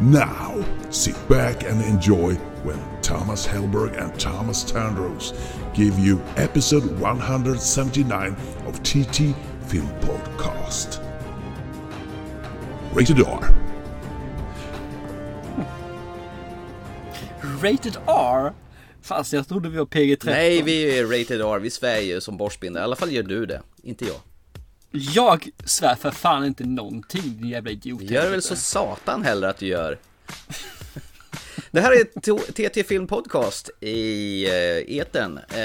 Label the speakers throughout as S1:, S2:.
S1: Now, sit back and enjoy when Thomas Hellberg and Thomas Tandros give you episode 179 of TT Film Podcast. Rated R. Hmm.
S2: Rated R? Fast jag trodde vi var PG-13.
S3: Nej, vi är rated R. Vi svär ju som borstbindare. I alla fall gör du det. Inte jag.
S2: Jag svär för fan inte någonting, din jävla idiot.
S3: Gör väl så satan heller att du gör. Det här är TT Film Podcast i uh, eten. Uh,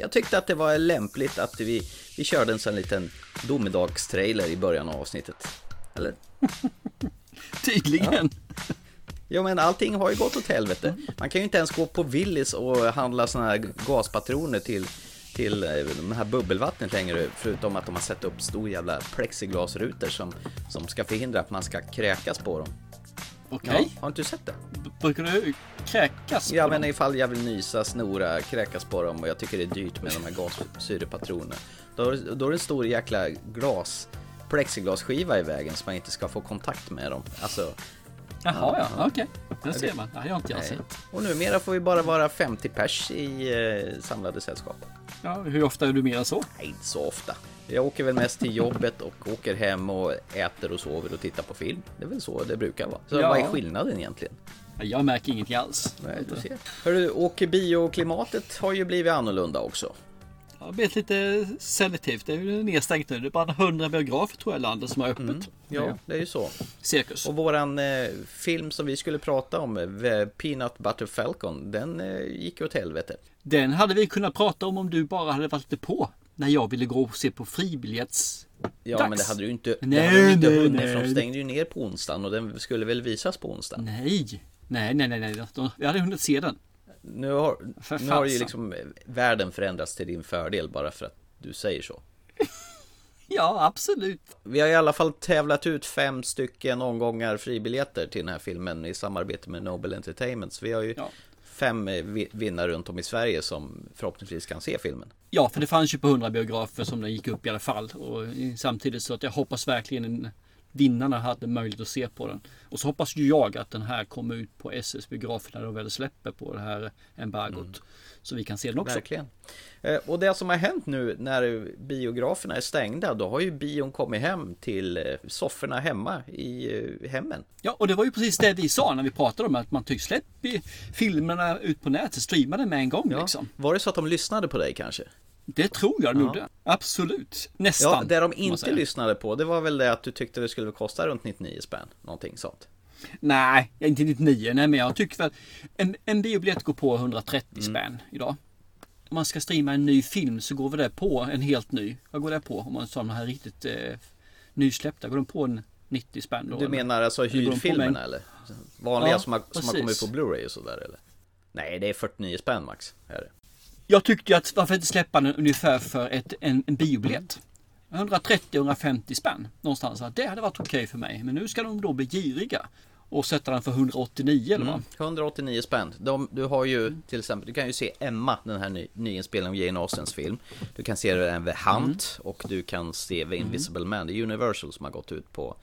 S3: jag tyckte att det var lämpligt att vi, vi körde en sån liten domedagstrailer i början av avsnittet. Eller?
S2: Tydligen.
S3: Ja. Jo men allting har ju gått åt helvete. Man kan ju inte ens gå på Willys och handla såna här gaspatroner till, till eh, det här bubbelvattnet längre. Förutom att de har satt upp stor jävla plexiglasrutor som, som ska förhindra att man ska kräkas på dem.
S2: Okej. Okay.
S3: Ja, har inte du sett det?
S2: Brukar du kräkas?
S3: Ja, men ifall jag vill nysa, snora, kräkas på dem och jag tycker det är dyrt med de här gassyrepatronerna. Då, då är det en stor jäkla glas plexiglasskiva i vägen så man inte ska få kontakt med dem. Alltså,
S2: Jaha, ja, ja. okej. Okay. Det ser man. Det har jag inte jag sett.
S3: Och numera får vi bara vara 50 pers i eh, samlade sällskap.
S2: Ja, hur ofta är du mer än så?
S3: Nej, inte så ofta. Jag åker väl mest till jobbet och åker hem och äter och sover och tittar på film. Det är väl så det brukar vara. Så ja. vad är skillnaden egentligen?
S2: Jag märker ingenting alls.
S3: Nej, du ser. Hörru, åker bioklimatet har ju blivit annorlunda också.
S2: Det har blivit lite selektivt. Det är ju nedstängt nu. Det är bara 100 biografer tror jag landet som har öppet. Mm.
S3: Ja, det är ju så.
S2: Cirkus.
S3: Och våran eh, film som vi skulle prata om, eh, Peanut Butter Falcon, den eh, gick åt helvete.
S2: Den hade vi kunnat prata om om du bara hade varit lite på. När jag ville gå och se på fribiljetts
S3: Ja
S2: Dags.
S3: men det hade du inte, nej, det hade du inte nej, hunnit nej. för de stängde ju ner på onsdagen och den skulle väl visas på onsdagen?
S2: Nej, nej, nej, nej, nej. vi hade hunnit se den.
S3: Nu har, nu har ju liksom världen förändrats till din fördel bara för att du säger så.
S2: ja, absolut.
S3: Vi har i alla fall tävlat ut fem stycken omgångar fribiljetter till den här filmen i samarbete med Nobel Entertainment. Så vi har ju ja. fem eh, vinnare runt om i Sverige som förhoppningsvis kan se filmen.
S2: Ja, för det fanns ju på 100 biografer som den gick upp i alla fall. Och samtidigt så att jag hoppas verkligen vinnarna hade möjlighet att se på den. Och så hoppas ju jag att den här kommer ut på SS biograf när de väl släpper på det här embargot. Mm. Så vi kan se den också.
S3: Verkligen. Eh, och det som har hänt nu när biograferna är stängda, då har ju bion kommit hem till eh, sofforna hemma i eh, hemmen.
S2: Ja, och det var ju precis det vi sa när vi pratade om att man tycks släppa filmerna ut på nätet, streama det med en gång ja. liksom.
S3: Var det så att de lyssnade på dig kanske?
S2: Det tror jag de ja. gjorde. Absolut. Nästan.
S3: Ja, det de inte lyssnade på, det var väl det att du tyckte det skulle kosta runt 99 spänn. Någonting sånt.
S2: Nej, inte 99. Nej, men jag tycker väl en, en biobiljett går på 130 mm. spänn idag. Om man ska streama en ny film så går väl det på en helt ny. Vad går det på? Om man tar den här riktigt eh, nysläppta, går den på en 90 spänn då?
S3: Du menar alltså hyrfilmerna eller? Vanliga ja, som, har, som har kommit på Blu-ray och sådär eller? Nej, det är 49 spänn max. Är det.
S2: Jag tyckte ju att varför inte släppa den ungefär för ett, en, en biobiljett? 130-150 spänn någonstans. Det hade varit okej okay för mig. Men nu ska de då bli giriga. Och sätta den för 189 eller vad? Mm,
S3: 189 spänn. De, du har ju till exempel, du kan ju se Emma, den här ny, nyinspelningen av Jane Austens film. Du kan se den The Hunt mm. och du kan se The Invisible Man. Det är Universal som har gått ut på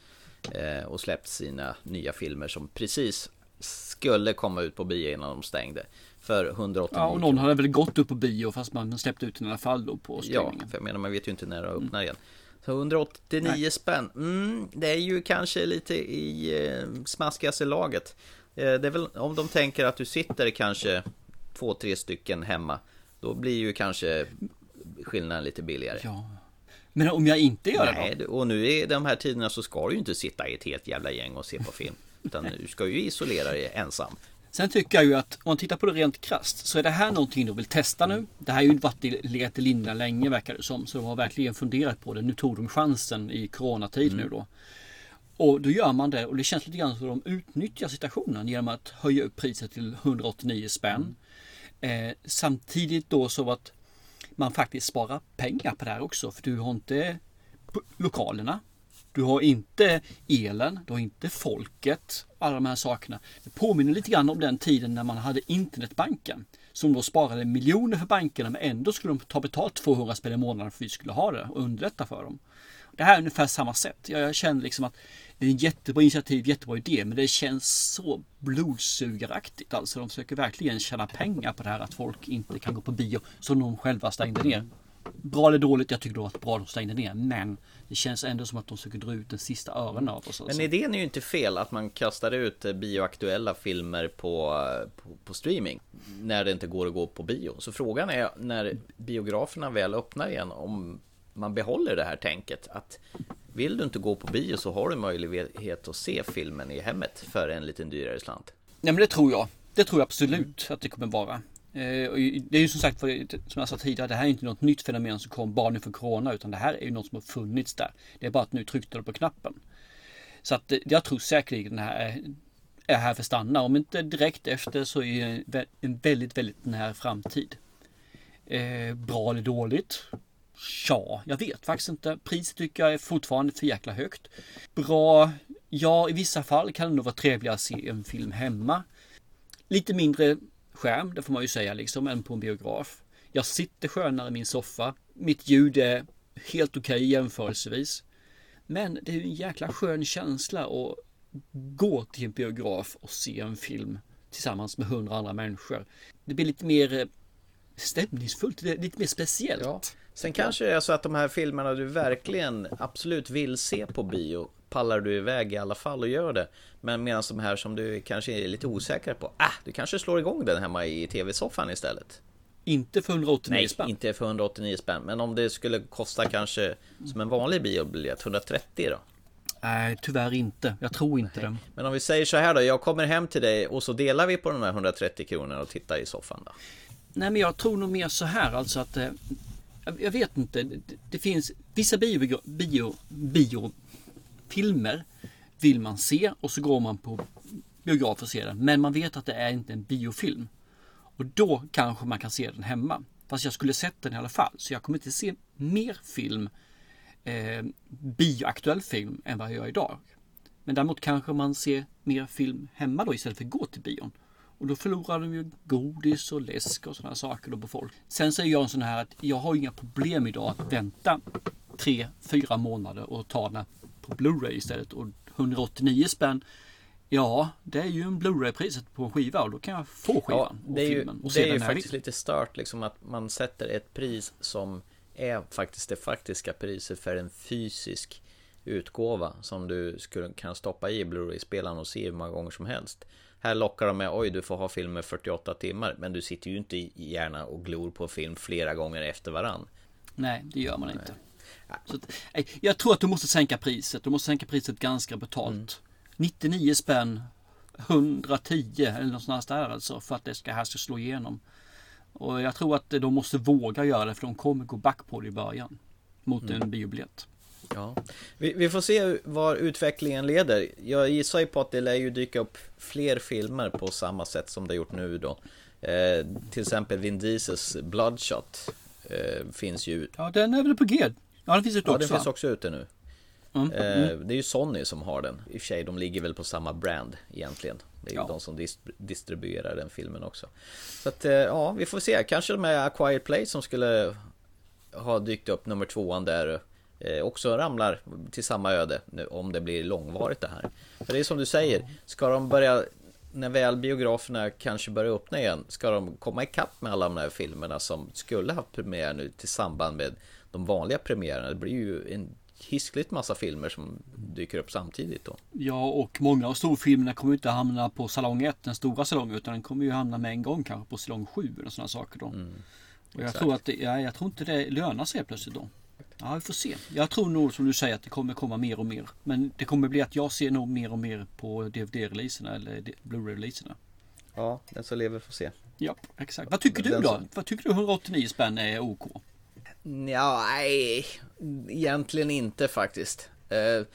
S3: eh, och släppt sina nya filmer som precis skulle komma ut på bio innan de stängde för 189
S2: Ja, och någon hade väl gått upp på bio fast man släppte ut den i alla fall då på
S3: streamingen. Ja, för jag menar man vet ju inte när det öppnar mm. igen. Så 189 Nej. spänn, mm, det är ju kanske lite i eh, smaskigaste laget. Eh, det är väl om de tänker att du sitter kanske två, tre stycken hemma. Då blir ju kanske skillnaden lite billigare.
S2: Ja. Men om jag inte gör
S3: Nej, det då? och nu i de här tiderna så ska du ju inte sitta i ett helt jävla gäng och se på film. Utan du ska ju isolera dig ensam.
S2: Sen tycker jag ju att om man tittar på det rent krast så är det här någonting de vill testa nu. Det här har ju varit legat i linda länge verkar det som. Så de har verkligen funderat på det. Nu tog de chansen i coronatid mm. nu då. Och då gör man det och det känns lite grann som att de utnyttjar situationen genom att höja upp priset till 189 spänn. Eh, samtidigt då så att man faktiskt sparar pengar på det här också. För du har inte lokalerna. Du har inte elen, du har inte folket, alla de här sakerna. Det påminner lite grann om den tiden när man hade internetbanken. Som då sparade miljoner för bankerna men ändå skulle de ta betalt 200 spänn i månaden för att vi skulle ha det och underlätta för dem. Det här är ungefär samma sätt. Jag, känner liksom att det är en jättebra initiativ, jättebra idé, men det känns så blodsugaraktigt. Alltså de försöker verkligen tjäna pengar på det här att folk inte kan gå på bio som de själva stängde ner. Bra eller dåligt, jag tycker då att bra att de stängde ner, men det känns ändå som att de försöker dra ut den sista öronen av oss. Alltså.
S3: Men idén är ju inte fel att man kastar ut eh, bioaktuella filmer på, eh, på, på, streaming när det inte går att gå på bio. Så frågan är när biograferna väl öppnar igen om man behåller det här tänket att vill du inte gå på bio så har du möjlighet att se filmen i hemmet för en lite dyrare slant.
S2: Nej men det tror jag. Det tror jag absolut att det kommer vara. Eh, det är ju som sagt, som jag sa tidigare, det här är inte något nytt fenomen som kom bara nu för Corona, utan det här är ju något som har funnits där. Det är bara att nu tryckte de på knappen. Så att eh, jag tror säkerligen den här eh, är här för att stanna. Om inte direkt efter så är det en väldigt, väldigt nära framtid. Eh, bra eller dåligt? Ja, jag vet faktiskt inte. Priset tycker jag är fortfarande för jäkla högt. Bra? Ja, i vissa fall kan det nog vara trevligare att se en film hemma. Lite mindre skärm, det får man ju säga liksom, än på en biograf. Jag sitter skönare i min soffa. Mitt ljud är helt okej okay jämförelsevis. Men det är ju en jäkla skön känsla att gå till en biograf och se en film tillsammans med hundra andra människor. Det blir lite mer eh, stämningsfullt, lite mer speciellt. Ja.
S3: Sen kanske det är så att de här filmerna du verkligen absolut vill se på bio pallar du iväg i alla fall och gör det. Men medan de här som du kanske är lite osäker på, ah, du kanske slår igång den hemma i tv-soffan istället.
S2: Inte för 189
S3: Nej,
S2: spänn?
S3: inte för 189 spänn. Men om det skulle kosta kanske som en vanlig biobiljett, 130 då?
S2: Nej, tyvärr inte. Jag tror inte det.
S3: Men om vi säger så här då, jag kommer hem till dig och så delar vi på de här 130 kronorna och tittar i soffan då?
S2: Nej, men jag tror nog mer så här alltså att eh, jag vet inte. Det finns vissa bio, bio, bio filmer vill man se och så går man på biograf och ser den. Men man vet att det är inte en biofilm. Och då kanske man kan se den hemma. Fast jag skulle sett den i alla fall. Så jag kommer inte se mer film, eh, bioaktuell film, än vad jag gör idag. Men däremot kanske man ser mer film hemma då istället för att gå till bion. Och då förlorar de ju godis och läsk och sådana saker då på folk. Sen säger jag en sån här att jag har inga problem idag att vänta tre, fyra månader och ta den på Blu-ray istället. Och 189 spänn Ja, det är ju en Blu-ray-priset på en skiva och då kan jag få skivan
S3: ja, det är ju, och Det är ju faktiskt lite stört liksom att man sätter ett pris som är faktiskt det faktiska priset för en fysisk utgåva som du skulle, kan stoppa i Blu-ray-spelaren och se hur många gånger som helst. Här lockar de med oj du får ha filmen 48 timmar men du sitter ju inte gärna och glor på film flera gånger efter varann.
S2: Nej, det gör man inte. Så jag tror att du måste sänka priset. Du måste sänka priset ganska betalt. Mm. 99 spänn, 110 eller någonstans där alltså för att det ska, här ska slå igenom. Och jag tror att de måste våga göra det för de kommer gå back på det i början. Mot mm. en biobiljett.
S3: Ja. Vi, vi, får se var utvecklingen leder. Jag gissar ju på att det lär ju dyka upp fler filmer på samma sätt som det gjort nu då. Eh, till exempel Vin Diesels Bloodshot eh, finns ju.
S2: Ja, den är väl på G. Ja, den finns ute
S3: ja,
S2: också.
S3: Ja, den finns också ute nu. Mm. Eh, det är ju Sony som har den. I och för sig, de ligger väl på samma brand egentligen. Det är ju ja. de som distribuerar den filmen också. Så att, eh, ja, vi får se. Kanske de här Acquired Play som skulle ha dykt upp nummer tvåan där eh, också ramlar till samma öde nu, om det blir långvarigt det här. För det är som du säger, ska de börja när väl biograferna kanske börjar öppna igen, ska de komma ikapp med alla de här filmerna som skulle ha premiär nu till samband med de vanliga premiärerna? Det blir ju en hiskligt massa filmer som dyker upp samtidigt då.
S2: Ja, och många av storfilmerna kommer inte hamna på salong 1, den stora salongen, utan den kommer ju hamna med en gång kanske på salong 7 eller sådana saker då. Mm, och jag tror att det, ja, jag tror inte det lönar sig plötsligt då. Ja, vi får se. Jag tror nog som du säger att det kommer komma mer och mer. Men det kommer bli att jag ser nog mer och mer på DVD-releaserna eller Blu-ray-releaserna.
S3: Ja, den som lever får se.
S2: Ja, exakt. Vad tycker den du då? Som... Vad tycker du 189 spänn är OK?
S3: Ja, nej, egentligen inte faktiskt. Eh,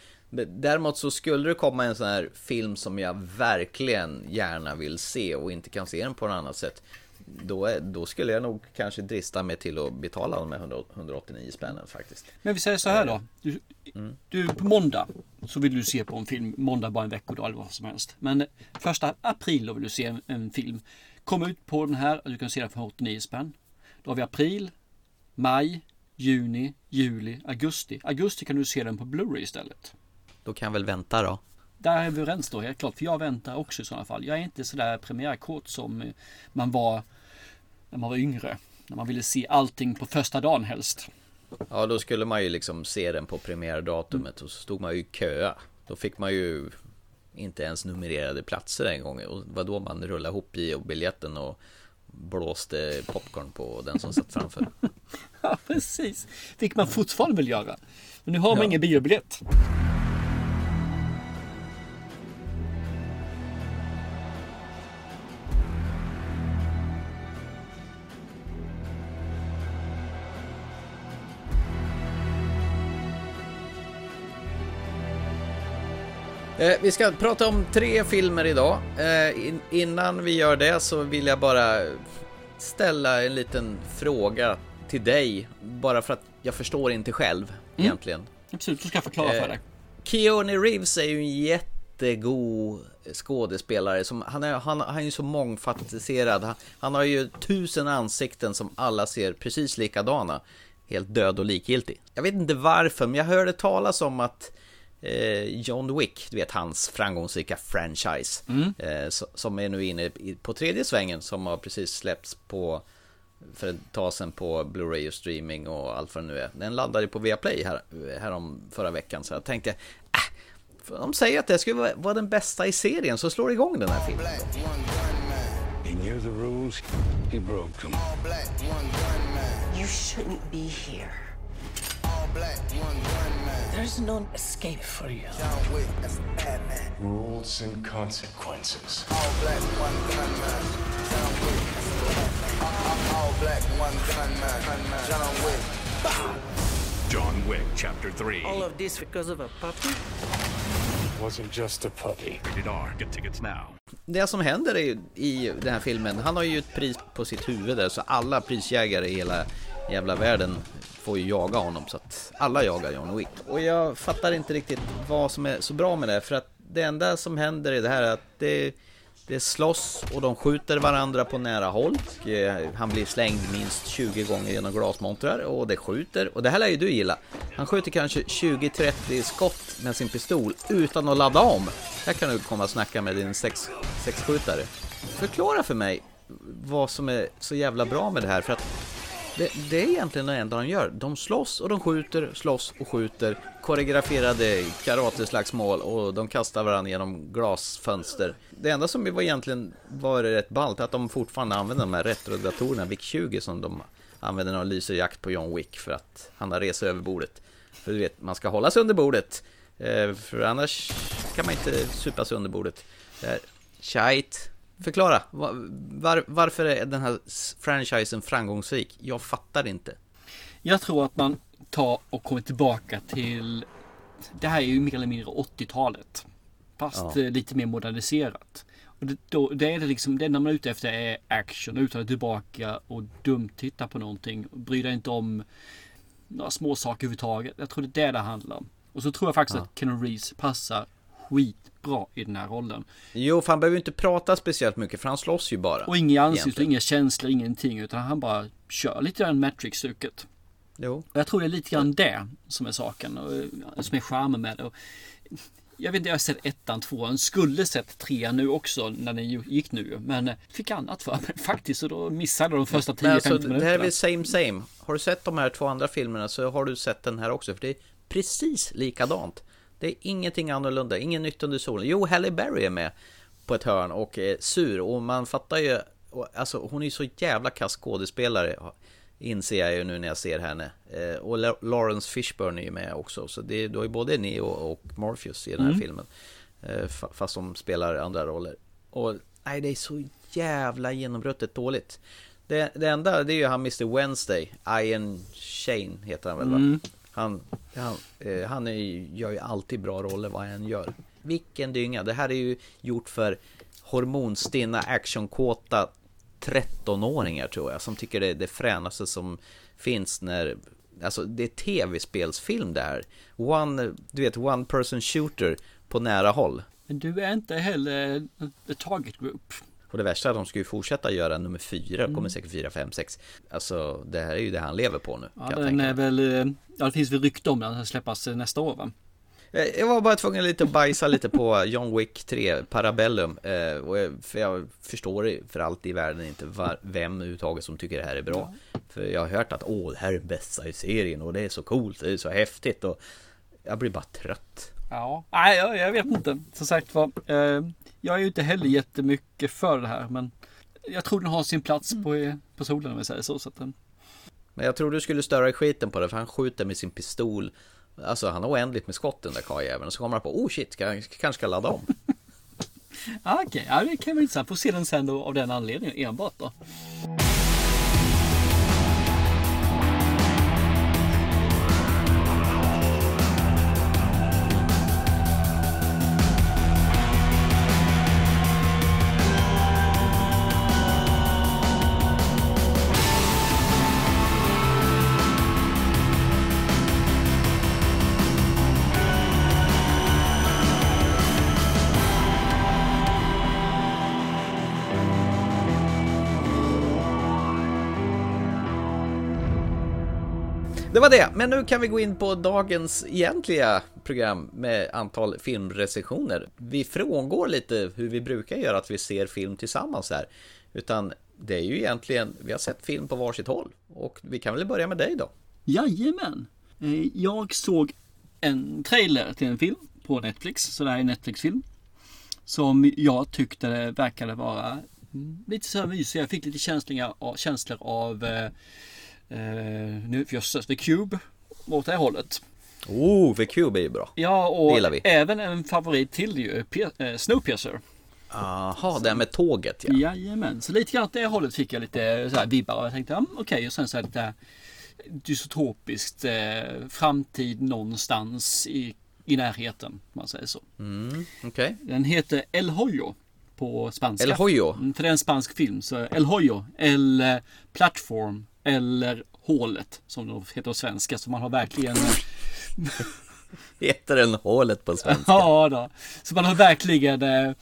S3: däremot så skulle det komma en sån här film som jag verkligen gärna vill se och inte kan se den på något annat sätt. då, är, då skulle jag nog kanske drista mig till att betala de här 100 189 spännen faktiskt.
S2: Men vi säger så här då. Du,
S3: Mm.
S2: du på måndag så vill du se på en film. Måndag bara en veckodag eller vad som helst. Men första april då vill du se en, en film. Kom ut på den här och du kan se den för 89 spänn. Då har vi april, maj, juni, juli, augusti. Augusti kan du se den på Blu-ray istället.
S3: Då kan jag väl vänta då.
S2: Där är vi överens då helt klart. För jag väntar också i sådana fall. Jag är inte sådär premiärkort som eh, man var när man var yngre. När man ville se allting på första dagen helst.
S3: Ja, då skulle man ju liksom se den på premiärdatumet och så stod man ju i köa. Då fick man ju inte ens numrerade platser en gång. Och vad då man rullade ihop biljetten och blåste popcorn på den som satt framför.
S2: Ja, precis. Vilket man fortfarande vill göra. Men nu har man
S3: Ja.
S2: ingen biobiljett.
S3: Eh, vi ska prata om tre filmer idag. Eh, in, innan vi gör det så vill jag bara ställa en liten fråga till dig. Bara för att jag förstår inte själv egentligen.
S2: Absolut, så ska jag förklara
S3: Eh,
S2: för dig.
S3: Keanu Reeves är ju en jättegod skådespelare. Som, han, är, han, han är ju så mångfacetterad. Han, han har ju tusen ansikten som alla ser precis likadana. Helt död och likgiltig. Jag vet inte varför, men jag hörde talas om att eh, John Wick, du vet hans framgångsrika franchise. Eh, so- som är nu inne på tredje svängen som har precis släppts på för ett tag sedan på Blu-ray och streaming och allt vad det nu är. Den landade på Viaplay här, här om förra veckan så jag tänkte äh, de säger att det skulle vara- vara den bästa i serien så slår igång den här filmen.
S4: He knew the rules. He broke them.
S5: You shouldn't be here. There's no escape for you.
S4: Rules and consequences.
S6: John Wick, John Wick, Chapter 3.
S5: All of this because of a puppy?
S4: Wasn't just a puppy.
S6: Rated R. Get tickets now.
S3: Det som händer i, i den här filmen, han har ju ett pris på sitt huvud där så alla prisjägare i hela jävla världen får ju jaga honom så att alla jagar John Wick. Och jag fattar inte riktigt vad som är så bra med det för att det enda som händer i det här är att det, det slåss och de skjuter varandra på nära håll. Och, Han blir slängd minst 20 gånger genom glasmontrar och det skjuter. Och det här lär ju du gilla. Han skjuter kanske 20-30 skott med sin pistol utan att ladda om. Här kan du komma och snacka med din sex, sexskjutare. Förklara för mig vad som är så jävla bra med det här. För att det, det är egentligen det enda de gör. De slåss och de skjuter, slåss och skjuter. Koreograferade karateslagsmål och de kastar varandra genom glasfönster. Det enda som var egentligen var rätt ballt att de fortfarande använder de här retrodatorerna VIC-20 som de använder när de lyser jakt på John Wick för att han har resa över bordet. För du vet, man ska hålla sig under bordet. Eh, för annars kan man inte supa sig under bordet. Det är shite. Förklara, var, var, varför är den här franchisen framgångsrik? Jag fattar inte.
S2: Jag tror att man tar och kommer tillbaka till Det här är ju mer eller mindre 80-talet. Fast
S3: Ja.
S2: eh, lite mer moderniserat. Och det, då, det är det liksom, det enda man är ute efter är action. Utan att tillbaka och dumt titta på någonting. Och bry dig inte om några små saker överhuvudtaget. Jag tror det är det det handlar om. Och så tror jag faktiskt
S3: Ja.
S2: att Keanu Reeves passar skitbra i den här rollen.
S3: Jo, för han behöver ju inte prata speciellt mycket för han slåss ju bara.
S2: Och inga
S3: Egentligen.
S2: inga känslor, ingenting. Utan han bara kör lite grann Matrix-stuket.
S3: Jo.
S2: Jag tror det är lite grann det som är saken. Och, eh, som är charmen med det. Och, jag vet inte, jag har sett ettan, tvåan. Skulle sett trean nu också när den gick nu. Men eh, fick annat för mig faktiskt. Och då missade de första 10-15
S3: Men alltså,
S2: minuterna.
S3: det här är väl same same. Har du sett de här två andra filmerna så har du sett den här också. För det är precis likadant. Det är ingenting annorlunda, ingen nytt under solen. Jo, Halle Berry är med på ett hörn och är sur. Och man fattar ju, alltså hon är ju så jävla kass skådespelare. Inser jag ju nu när jag ser henne. Eh, och La- Lawrence Fishburne är ju med också. Så det är, du har ju både Neo och Morpheus i den här filmen. Eh, fa- fast de spelar andra roller. Och nej, det är så jävla genombruttet dåligt. Det, det enda det är ju han Mr Wednesday, Ian Shane heter han väl va? Han, han, eh, han är, ju- gör ju alltid bra roller vad han gör. Vilken dynga! Det här är ju gjort för hormonstinna, actionkåta 13-åringar tror jag som tycker det är det fränaste som finns när Alltså det är tv-spelsfilm det här. One, du vet, one person shooter på nära håll.
S2: Men du är inte heller the target group.
S3: Och det värsta är att de ska ju fortsätta göra nummer fyra, kommer säkert fyra, fem, sex. Alltså det här är ju det han lever på nu.
S2: Ja,
S3: kan
S2: den är väl, eh, ja det finns väl rykte om den ska släppas eh, nästa år va?
S3: Eh, Jag var bara tvungen lite att bajsa lite på John Wick 3, Parabellum. Eh, och jag, för jag förstår för allt i världen inte var, vem överhuvudtaget som tycker det här är bra. För jag har hört att åh, det här är den bästa i serien och det är så coolt, det är så häftigt och jag blir bara trött.
S2: Ja, nej jag, jag vet inte. Som sagt var, eh, jag är ju inte heller jättemycket för det här men jag tror den har sin plats på, eh, på solen om vi säger så. så att, eh,
S3: Men jag tror du skulle störa i skiten på det för han skjuter med sin pistol. Alltså han har oändligt med skott den där karljäveln så kommer han på oh shit, kanske ska ladda om.
S2: ah, Okej, ja, det kan vara intressant. Får se den sen då av den anledningen enbart då.
S3: Var det, men nu kan vi gå in på dagens egentliga program med antal filmrecensioner. Vi frångår lite hur vi brukar göra, att vi ser film tillsammans här. Utan det är ju egentligen, vi har sett film på varsitt håll. Och vi kan väl börja med dig då.
S2: Jajamän. Eh, jag såg en trailer till en film på Netflix. Så det här är en Netflix-film. Som jag tyckte verkade vara lite så här mysig. Jag fick lite känslor av, känslor av eh, eh, eh, nu jösses, The Cube. Åt det hållet.
S3: Oh, The Cube är ju bra.
S2: Ja, och även en favorit till ju. Pe- eh, Snowpiercer.
S3: Jaha, det här med tåget ja.
S2: Jajamän, så lite grann åt det hållet fick jag lite så här vibbar och jag tänkte, ja, okej, och sen så här lite dystopiskt eh, framtid någonstans i, i närheten, om man säger så.
S3: Mm, Okej.
S2: Den heter El Hoyo på spanska.
S3: El Hoyo.
S2: Mm, För det är en spansk film, så El Hoyo eller Plattform eller Hålet som det heter på svenska. Så man har verkligen
S3: Heter den hålet på svenska?
S2: Ja då. Så man har verkligen eh,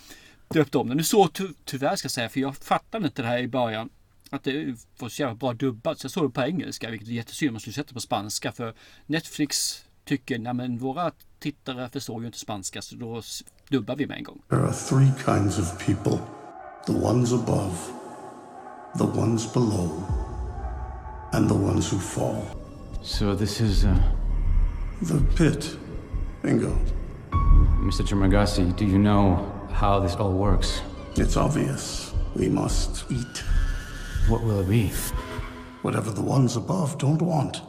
S2: döpt om den. Nu så ty tyvärr ska jag säga, för jag fattade inte det här i början. Att det var så jävla bra dubbat. Så jag såg det på engelska, vilket är jättesynd. Man skulle sätta på spanska. För Netflix tycker, nej men våra tittare förstår ju inte spanska. Så då dubbar vi med en gång.
S7: There are three kinds of people the ones above, the ones below, and the ones who fall.
S8: So this is, uh,
S7: The pit. Bingo.
S8: Mr. Trimagasi, do you know how this all works?
S7: It's obvious. We must eat
S8: What will it be?
S7: whatever the ones above don't want.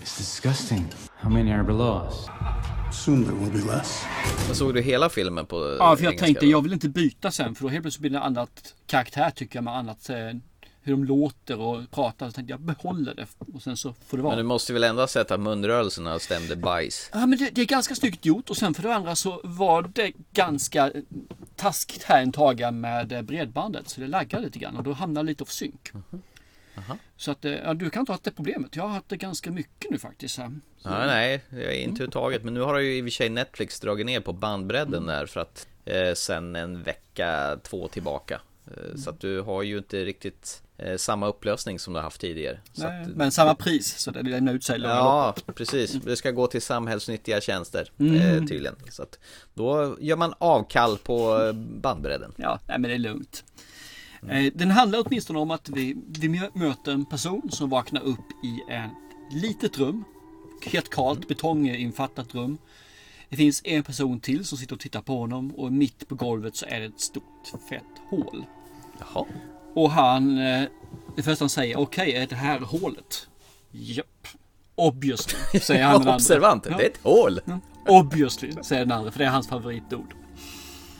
S8: It's disgusting. How many are below us?
S7: Soon there will be less.
S3: Men såg du hela filmen på
S2: Ja, för jag
S3: engelska
S2: tänkte
S3: då?
S2: jag vill inte byta sen. För då helt plötsligt blir det en annat karaktär tycker jag. Med annat, eh, hur de låter och pratar. Så tänkte jag behåller det. Och sen så får det vara.
S3: Men du måste väl ändå ha sett att munrörelserna stämde bajs?
S2: Ja men det, det är ganska snyggt gjort och sen för det andra så var det ganska taskigt här en taga med bredbandet. Så det laggade lite grann och då hamnade lite off sync. Så att eh, ja, du kan inte ha haft det problemet. Jag har haft det ganska mycket nu faktiskt. Så,
S3: Ja, nej, jag är inte överhuvudtaget. Men nu har ju i och för sig Netflix dragit ner på bandbredden där för att eh, sen en vecka, två tillbaka. Eh, Så att du har ju inte riktigt samma upplösning som du har haft tidigare.
S2: Nej,
S3: att,
S2: men samma pris så det lämnar ut sig.
S3: Ja, precis. Det ska gå till samhällsnyttiga tjänster
S2: Mm.
S3: eh, tydligen. Så att då gör man avkall på eh, bandbredden.
S2: Ja, nej, men det är lugnt. Eh, Den handlar åtminstone om att vi, vi mö- möter en person som vaknar upp i ett litet rum. Helt kalt, betonginfattat rum. Det finns en person till som sitter och tittar på honom och mitt på golvet så är det ett stort fett hål.
S3: Jaha.
S2: Och han, eh, det första han säger, okej är det här hålet? Japp. Obviously, säger han den.
S3: Observant,
S2: Ja.
S3: det är ett hål.
S2: Obviously, säger den andra, för det är hans favoritord.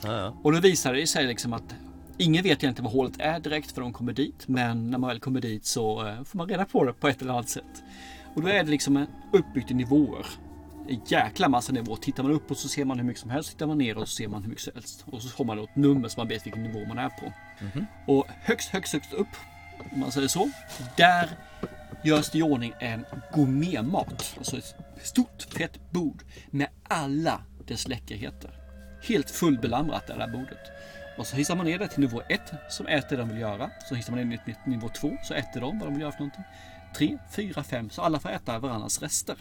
S3: Ja, ja.
S2: Och då visar det sig liksom att ingen vet egentligen vad hålet är direkt för de kommer dit. Men när man väl kommer dit så eh, får man reda på det på ett eller annat sätt. Och då är det liksom en- uppbyggt i nivåer. Jäkla massa nivåer. Tittar man upp och så ser man hur mycket som helst. Tittar man ner och så ser man hur mycket som helst. Och så har man ett nummer så man vet vilken nivå man är på. Och högst, högst, högst upp, om man säger så. Där görs det i ordning en gourmetmat. Alltså ett stort fett bord med alla dess läckerheter. Helt fullbelamrat är det här bordet. Och så hissar man ner det till nivå 1 som äter det de vill göra. Så hissar man ner det till nivå 2 så äter de vad de vill göra för någonting. 3, 4, 5 så alla får äta varandras rester.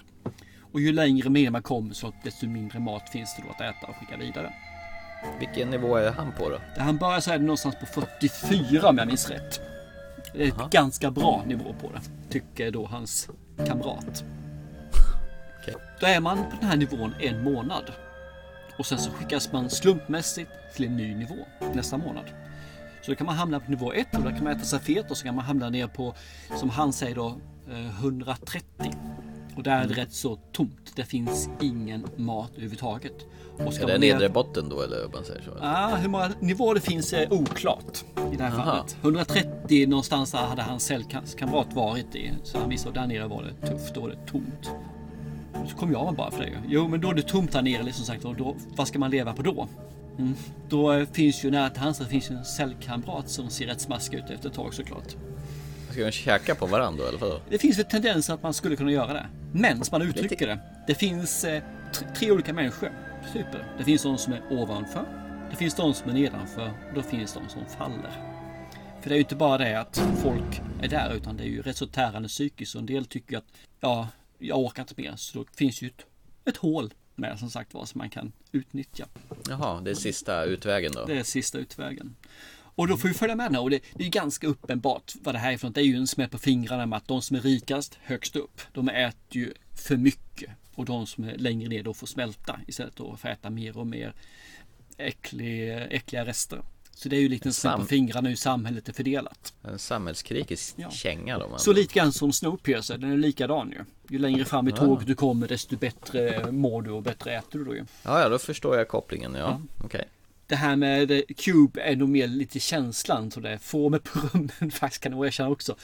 S2: Och ju längre ner man kommer så desto mindre mat finns det då att äta och skicka vidare.
S3: Vilken nivå är han på då?
S2: Han börjar så är det någonstans på 44 om jag minns rätt. Det är ett ganska bra nivå på det. Tycker då hans kamrat.
S3: Okej.
S2: Då är man på den här nivån en månad. Och sen så skickas man slumpmässigt till en ny nivå nästa månad. Så då kan man hamna på nivå 1 och där kan man äta sig fet och så kan man hamna ner på, som han säger då, eh, 130. Och där är det rätt så tomt. Det finns ingen mat överhuvudtaget. Och ska
S3: Är det
S2: ner-
S3: nedre botten då eller man säger så?
S2: Ah, hur många nivåer det finns är oklart i det här
S3: Aha.
S2: fallet. 130 någonstans där hade hans cellkamrat varit i. Så han visste att där nere var det tufft, då var det tomt. Så kom jag bara för det. Jo, men då är det tomt där nere liksom sagt. Och då, vad ska man leva på då? Mm. Då eh, finns ju nära till hands, det finns ju en cellkamrat som ser rätt smaskig ut efter ett tag såklart.
S3: Ska de käka på varandra eller vadå?
S2: Det finns väl tendenser att man skulle kunna göra det. Men som man uttrycker det. Det finns eh, tre, tre olika människotyper. Det finns de som är ovanför. Det finns de som är nedanför. Och då finns de som faller. För det är ju inte bara det att folk är där utan det är ju rätt så tärande psykiskt. Och en del tycker att ja, jag orkar inte mer. Så då finns ju ett, ett hål med som sagt var som man kan utnyttja.
S3: Jaha, det är sista utvägen då?
S2: Det är sista utvägen. Och då får vi följa med nu och det, det är ganska uppenbart vad det här är för något. Det är ju en smäll på fingrarna med att de som är rikast högst upp, de äter ju för mycket. Och de som är längre ner då får smälta istället då för att äta mer och mer äcklig, äckliga rester. Så det är ju lite en smäll på fingrarna hur samhället är fördelat.
S3: En samhällskritisk
S2: Ja.
S3: känga då? Man.
S2: Så lite grann som Snowpiercer, den är likadan ju. Ju längre fram i tåget du kommer desto bättre mår du och bättre äter du då ju.
S3: Ja, ja, då förstår jag kopplingen. Ja, okej.
S2: Det här med Cube är nog mer lite känslan så det får med på rummen faktiskt kan jag erkänna också.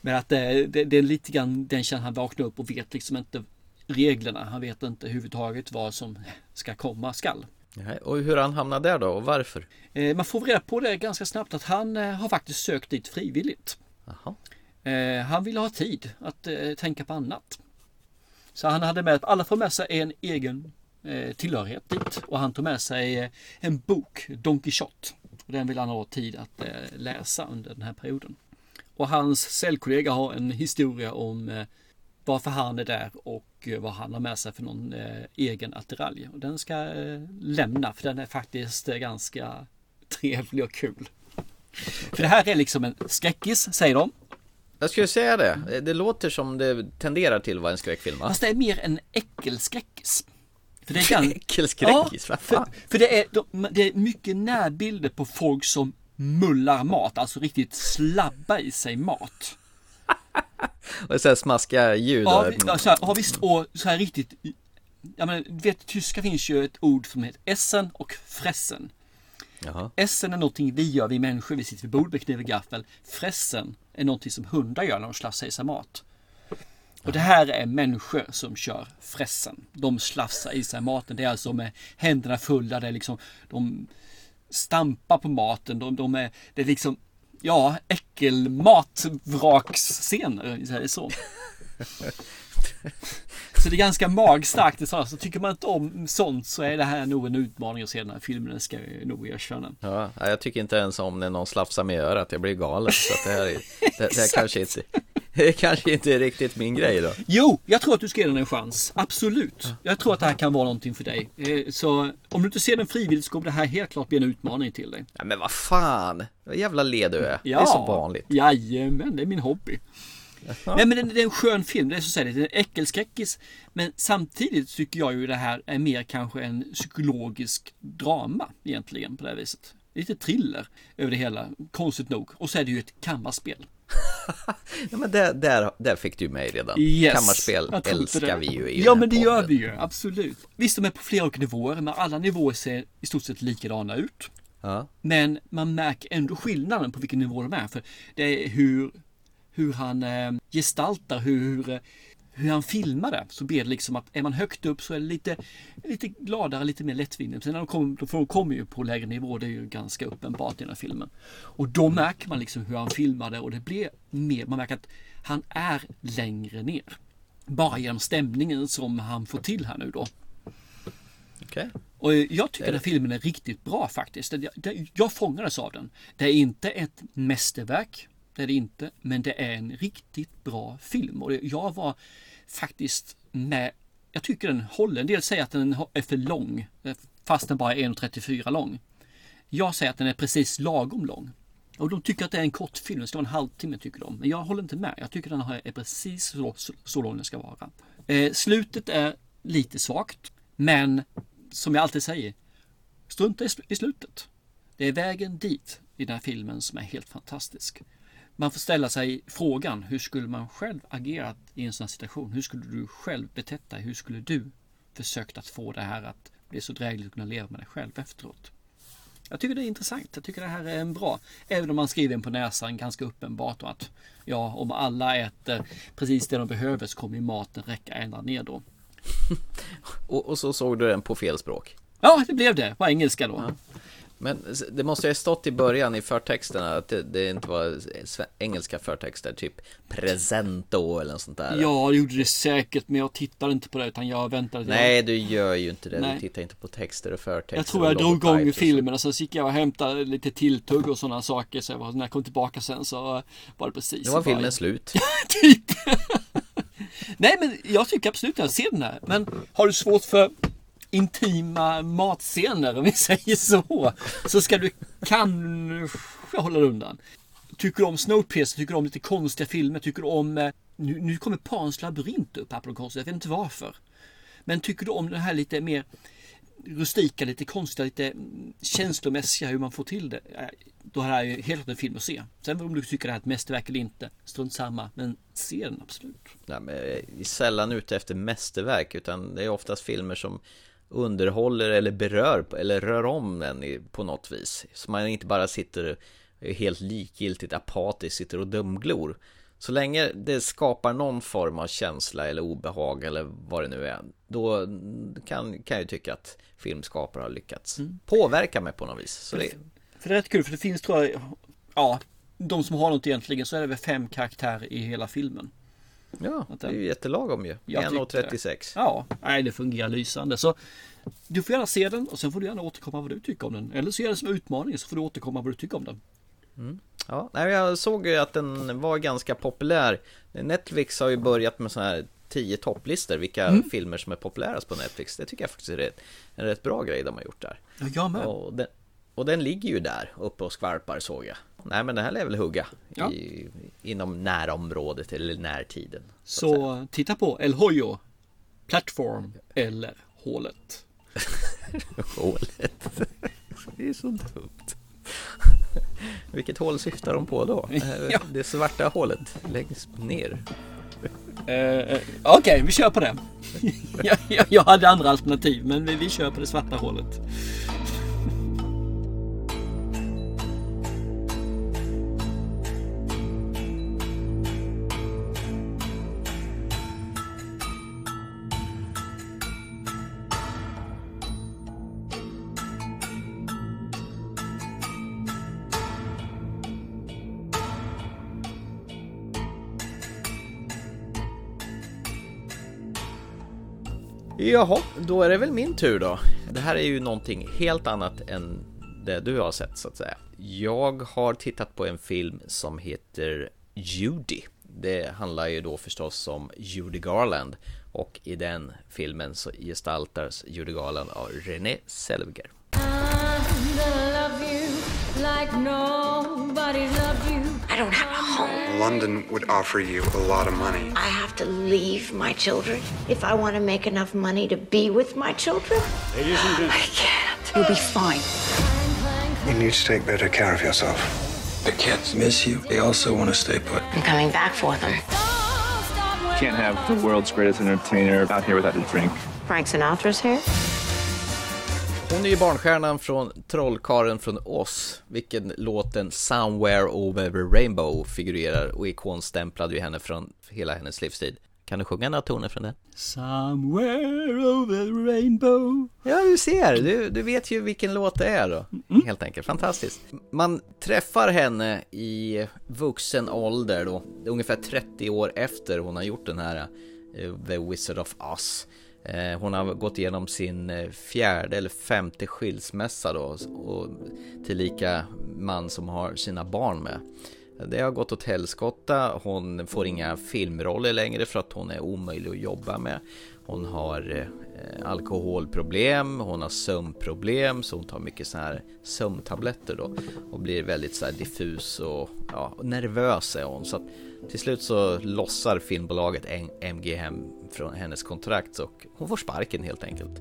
S2: Men att det, det, det är lite grann den känslan han vaknar upp och vet liksom inte reglerna. Han vet inte överhuvudtaget vad som ska komma skall.
S3: Och hur han hamnade där då och varför?
S2: Eh, Man får reda på det ganska snabbt att han eh, har faktiskt sökt dit frivilligt.
S3: Jaha.
S2: Eh, Han ville ha tid att tänka på annat. Så han hade med att alla får med sig en egen tillhörighet dit och han tog med sig eh, en bok, Don Quijote. Och den vill han ha tid att eh, läsa under den här perioden. Och hans cellkollega har en historia om eh, varför han är där och eh, vad han har med sig för någon eh, egen attiralj. Och den ska jag eh, lämna för den är faktiskt eh, ganska trevlig och kul. För det här är liksom en skräckis, säger de.
S3: Jag skulle säga det. Det låter som det tenderar till att vara en skräckfilm va?
S2: Fast det är mer en äckelskräckis. För det är gan-
S3: Äckelskräckis, vad
S2: för, för det, är, de, det är mycket närbilder på folk som mullar mat, alltså riktigt slabba i sig mat.
S3: Och så här smaskiga ljud
S2: Ja, vi- ja, så här, ja visst, och så här riktigt. Ja, men, vet, tyska finns ju ett ord som heter essen och fressen.
S3: Jaha.
S2: Essen är någonting vi gör, vi människor, vi sitter vid bord med kniv och gaffel. Fressen är någonting som hundar gör när de slafsar i sig mat. Och det här är människor som kör fressen. De slafsar i sig maten. Det är alltså med händerna fulla. Det är liksom, de stampar på maten. De, de är, det är liksom, ja, äckelmatvraksscener. vi säger så. Så det är ganska magstarkt. Så så tycker man inte om sånt så är det här nog en utmaning att se den här filmen. Det ska jag nog erkänna.
S3: Ja, jag tycker inte ens om när någon slafsar med örat, jag blir galen. Så det här är, det, det här kanske inte, det kanske inte är riktigt min grej då.
S2: Jo, jag tror att du ska ge den en chans. Absolut. Jag tror att det här kan vara någonting för dig. Eh, Så om du inte ser den frivilligt så kommer det här helt klart bli en utmaning till dig.
S3: Ja, men vad fan, vad jävla led du är. Det är så vanligt.
S2: Jajamän, det är min hobby. Nej men det, det är en skön film, det är så att säga, det är en äckelskräckis. Men samtidigt tycker jag ju det här är mer kanske en psykologisk drama egentligen på det här viset. Lite thriller över det hela, konstigt nog. Och så är det ju ett kammarspel.
S3: Ja, men där, där, där fick du mig redan.
S2: Yes.
S3: Kammarspel älskar vi ju i
S2: Ja men det gör
S3: podden.
S2: vi ju, absolut. Visst de är på flera olika nivåer, men alla nivåer ser i stort sett likadana ut.
S3: Ja.
S2: Men man märker ändå skillnaden på vilken nivå de är. För det är hur, hur han eh, gestaltar, hur, hur han filmar det så blir det liksom att är man högt upp så är det lite, lite gladare, lite mer lättvindigt. Sen när de kommer, de kommer ju på lägre nivå, det är ju ganska uppenbart i den här filmen. Och då märker man liksom hur han filmar det och det blir mer, man märker att han är längre ner. Bara genom stämningen som han får till här nu då.
S3: Okej.
S2: Och jag tycker här filmen är riktigt bra faktiskt. Jag fångades av den. Det är inte ett mästerverk. Det är det inte. Men det är en riktigt bra film. Och jag var faktiskt med. Jag tycker den håller. En del säger att den är för lång. Fast den bara är 1.34 lång. Jag säger att den är precis lagom lång. Och de tycker att det är en kort film. Det ska vara en halvtimme tycker de. Men jag håller inte med. Jag tycker den är precis så, så lång den ska vara. Eh, slutet är lite svagt. Men som jag alltid säger. Strunta i, sl- i slutet. Det är vägen dit i den här filmen som är helt fantastisk. Man får ställa sig frågan, hur skulle man själv agerat i en sån här situation? Hur skulle du själv betett dig? Hur skulle du försökt att få det här att bli så drägligt att kunna leva med dig själv efteråt? Jag tycker det är intressant. Jag tycker det här är en bra. Även om man skriver in på näsan ganska uppenbart och att ja, om alla äter precis det de behöver så kommer ju maten räcka ända ner då.
S3: Och, och så såg du den på fel språk.
S2: Ja, det blev det. På engelska då.
S3: Men det måste ju ha stått i början i förtexterna att det, det inte var engelska förtexter, typ presento eller något sånt där.
S2: Ja, det gjorde det säkert, men jag tittade inte på det utan jag väntade.
S3: Nej, du gör ju inte det.
S2: Nej.
S3: Du tittar inte på texter och förtexter.
S2: Jag tror jag drog igång filmen och sen gick jag och hämtade lite tilltugg och sådana saker. Så jag var, när jag kom tillbaka sen så var det precis.
S3: Nu var filmen slut.
S2: typ. Nej men jag tycker absolut att jag ser den här. Men har du svårt för intima matscener om vi säger så. Så ska du kanske hålla dig undan. Tycker du om Snowpiercer, tycker du om lite konstiga filmer, tycker du om... Eh, nu, nu kommer Pans labyrint upp här på något konstigt, jag vet inte varför. Men tycker du om den här lite mer rustika, lite konstiga, lite mm, känslomässiga hur man får till det. Då är det här ju helt klart en film att se. Sen om du tycker det här är ett mästerverk eller inte, strunt samma. Men se den absolut.
S3: Nej, men jag är sällan ute efter mästerverk utan det är oftast filmer som underhåller eller berör eller rör om en i- på något vis. Så man inte bara sitter helt likgiltigt apatiskt sitter och dumglor. Så länge det skapar någon form av känsla eller obehag eller vad det nu är Då kan, kan jag tycka att filmskapare har lyckats påverka mig på något vis så det,
S2: För det är rätt kul för det finns tror jag, ja, de som har något egentligen så är det väl fem karaktärer i hela filmen.
S3: Ja, det är ju jättelagom ju
S2: Jag tyckte det.
S3: 1.36
S2: Ja, nej det fungerar lysande. Så du får gärna se den och sen får du gärna återkomma vad du tycker om den. Eller så är det som utmaning så får du återkomma vad du tycker om den.
S3: Ja, nej, jag såg ju att den var ganska populär. Netflix har ju börjat med sådana här 10 topplistor, vilka
S2: Mm.
S3: filmer som är populärast på Netflix. Det tycker jag faktiskt är en rätt bra grej de har gjort där.
S2: Ja, jag med.
S3: Och den, och den ligger ju där uppe och skvalpar såg jag. Nej men det här lär väl hugga
S2: Ja.
S3: i, inom närområdet eller närtiden.
S2: Så titta på El Hoyo, Platform eller Hålet.
S3: Hålet. Det är så dumt. Vilket hål syftar de på då?
S2: Ja.
S3: Det svarta hålet längst ner.
S2: Eh, eh, Okej, vi kör på det. jag, jag, jag hade andra alternativ men vi, vi kör på det svarta hålet.
S3: Jaha, då är det väl min tur då. Det här är ju någonting helt annat än det du har sett så att säga. Jag har tittat på en film som heter Judy. Det handlar ju då förstås om Judy Garland och i den filmen så gestaltas Judy Garland av Renée Zellweger.
S5: I don't have a home.
S9: London would offer you a lot of money.
S5: I have to leave my children if I want to make enough money to be with my children.
S4: Ladies and gentlemen.
S5: I can't. You'll be fine.
S9: You need to take better care of yourself.
S10: The kids miss you. They also want to stay put.
S5: I'm coming back for them.
S6: Can't have the world's greatest entertainer out here without a drink.
S5: Frank Sinatra's here.
S3: Hon är ju barnstjärnan från Trollkaren från Oz, vilken låten Somewhere Over the Rainbow figurerar och ikonstämplade ju henne från hela hennes livstid. Kan du sjunga några toner från den?
S2: Somewhere over the rainbow
S3: Ja, du ser. Du, du vet ju vilken låt det är då. Mm. Helt enkelt. Fantastiskt. Man träffar henne i vuxen ålder då. Ungefär 30 år efter hon har gjort den här uh, The Wizard of Oz. Eh, hon har gått igenom sin eh, fjärde eller femte skilsmässa då. Och tillika man som har sina barn med. Det har gått åt helskotta. Hon får inga filmroller längre för att hon är omöjlig att jobba med. Hon har eh, alkoholproblem, hon har sömnproblem så hon tar mycket så här sömntabletter då och blir väldigt så här diffus och ja, nervös är hon. Så att till slut så lossar filmbolaget MGM från hennes kontrakt och hon får sparken helt enkelt.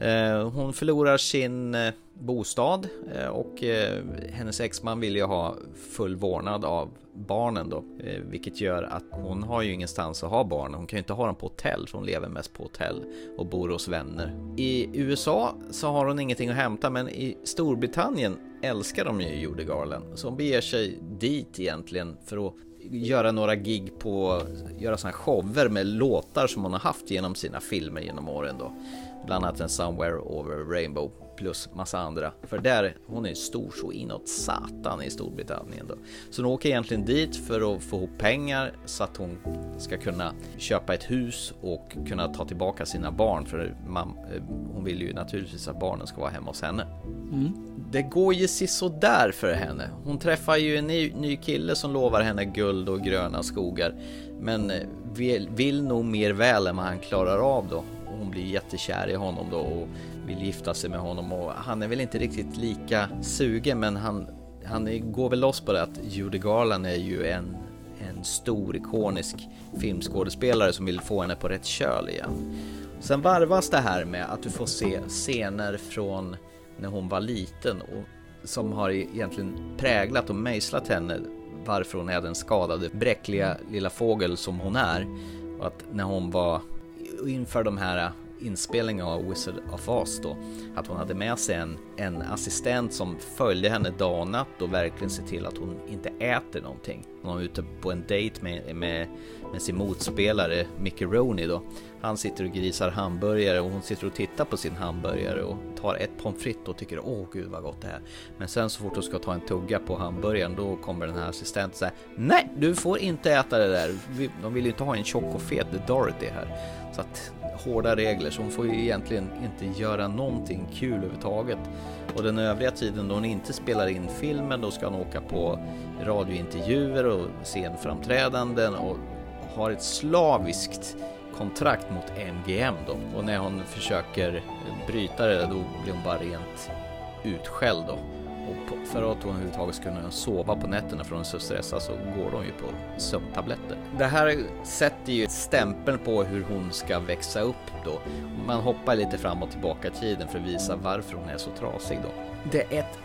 S3: Eh, hon förlorar sin eh, bostad eh, och hennes exman vill ju ha full vårdnad av barnen då, vilket gör att hon har ju ingenstans att ha barnen. Hon kan ju inte ha dem på hotell, för hon lever mest på hotell och bor hos vänner. I USA så har hon ingenting att hämta, men i Storbritannien älskar de ju Judy Garland, så hon beger sig dit egentligen för att göra några gig på, göra sådana shower med låtar som hon har haft genom sina filmer genom åren då. Bland annat en Somewhere Over Rainbow plus massa andra. För där, hon är stor så inåt satan i Storbritannien då. Så hon åker egentligen dit för att få ihop pengar så att hon ska kunna köpa ett hus och kunna ta tillbaka sina barn. För man, eh, hon vill ju naturligtvis att barnen ska vara hemma hos henne. Mm. Det går ju sådär för henne. Hon träffar ju en ny, ny kille som lovar henne guld och gröna skogar. Men eh, vill, vill nog mer väl än vad han klarar av då hon blir jättekär i honom då och vill gifta sig med honom och han är väl inte riktigt lika sugen men han, han går väl loss på det att Judy Garland är ju en, en stor ikonisk filmskådespelare som vill få henne på rätt köl igen. Sen varvas det här med att du får se scener från när hon var liten och som har egentligen präglat och mejslat henne varför hon är den skadade, bräckliga lilla fågel som hon är. Och att när hon var inför de här inspelningen av Wizard of Oz då, att hon hade med sig en, en assistent som följde henne dag och natt och verkligen ser till att hon inte äter någonting. Hon var ute på en dejt med, med, med sin motspelare Mickey Rooney då. Han sitter och grisar hamburgare och hon sitter och tittar på sin hamburgare och tar ett pommes frites och tycker åh gud vad gott det är. Men sen så fort hon ska ta en tugga på hamburgaren då kommer den här assistenten säga nej du får inte äta det där. De vill ju inte ha en tjock och fet Dorothy här. Så att hårda regler så hon får ju egentligen inte göra någonting kul överhuvudtaget. Och den övriga tiden då hon inte spelar in filmen då ska hon åka på radiointervjuer och scenframträdanden och har ett slaviskt kontrakt mot MGM då. Och när hon försöker bryta det då blir hon bara rent utskälld då. Och för att hon överhuvudtaget ska kunna sova på nätterna för hon är så stressad så går hon ju på sömntabletter. Det här sätter ju stämpeln på hur hon ska växa upp då. Man hoppar lite fram och tillbaka i tiden för att visa varför hon är så trasig då. Det är ett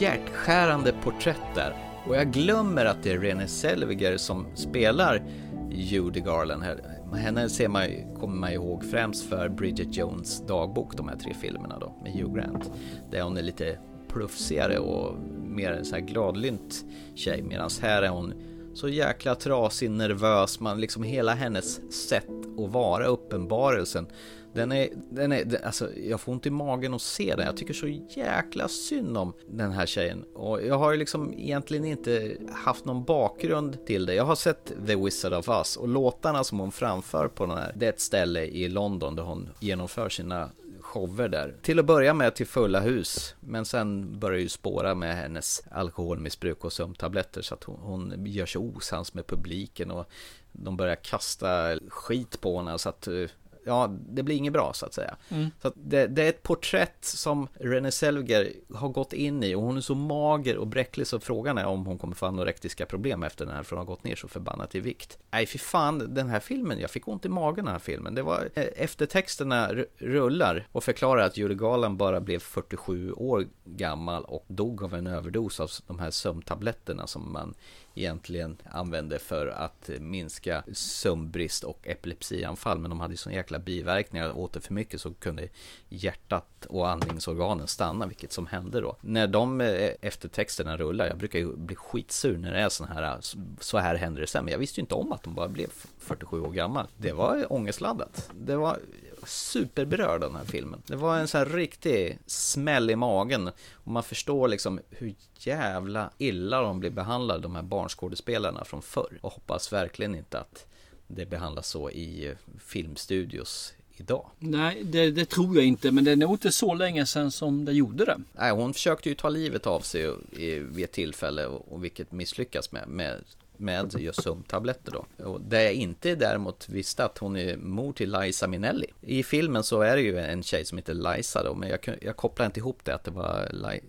S3: hjärtskärande porträtt där och jag glömmer att det är Renée Zellweger som spelar Judy Garland här. Henne ser man, kommer man ihåg främst för Bridget Jones dagbok, de här tre filmerna då med Hugh Grant. Där hon är lite plufsigare och mer så här gladlynt tjej medan här är hon så jäkla trasig, nervös, man liksom hela hennes sätt att vara uppenbarelsen den är, den är, alltså jag får ont i magen att se den. Jag tycker så jäkla synd om den här tjejen. Och jag har ju liksom egentligen inte haft någon bakgrund till det. Jag har sett The Wizard of Us och låtarna som hon framför på den här, det är ett ställe i London där hon genomför sina shower där. Till att börja med till fulla hus, men sen börjar ju spåra med hennes alkoholmissbruk och sömntabletter så att hon, hon gör sig osams med publiken och de börjar kasta skit på henne så att eh, ja, det blir inget bra så att säga. Mm. Så att det, det, är ett porträtt som Renée Zellweger har gått in i och hon är så mager och bräcklig så frågan är om hon kommer få anorektiska problem efter den här för hon har gått ner så förbannat i vikt. Nej, fy fan, den här filmen, jag fick ont i magen den här filmen. Det var eh, eftertexterna rullar och förklarar att Judy Garland bara blev 47 år gammal och dog av en överdos av de här sömntabletterna som man egentligen använde för att minska sömnbrist och epilepsianfall. Men de hade ju sån jäkla biverkningar. Åt det för mycket så kunde hjärtat och andningsorganen stanna, vilket som hände då. När de eh, eftertexterna rullar, jag brukar ju bli skitsur när det är sån här, så här händer det sen. Men jag visste ju inte om att de bara blev 47 år gammal. Det var ångestladdat. Det var superberörd av den här filmen. Det var en sån här riktig smäll i magen. Och man förstår liksom hur jävla illa de blir behandlade, de här barnskådespelarna från förr. Och hoppas verkligen inte att det behandlas så i filmstudios idag.
S2: Nej, det, det, tror jag inte. Men det är nog inte så länge sedan som det gjorde det.
S3: Nej, hon försökte ju ta livet av sig vid ett tillfälle och vilket misslyckas med, med med just sömntabletter då. Och det jag inte däremot visste att hon är mor till Liza Minnelli. I filmen så är det ju en tjej som heter Liza då, men jag, jag kopplar inte ihop det att det var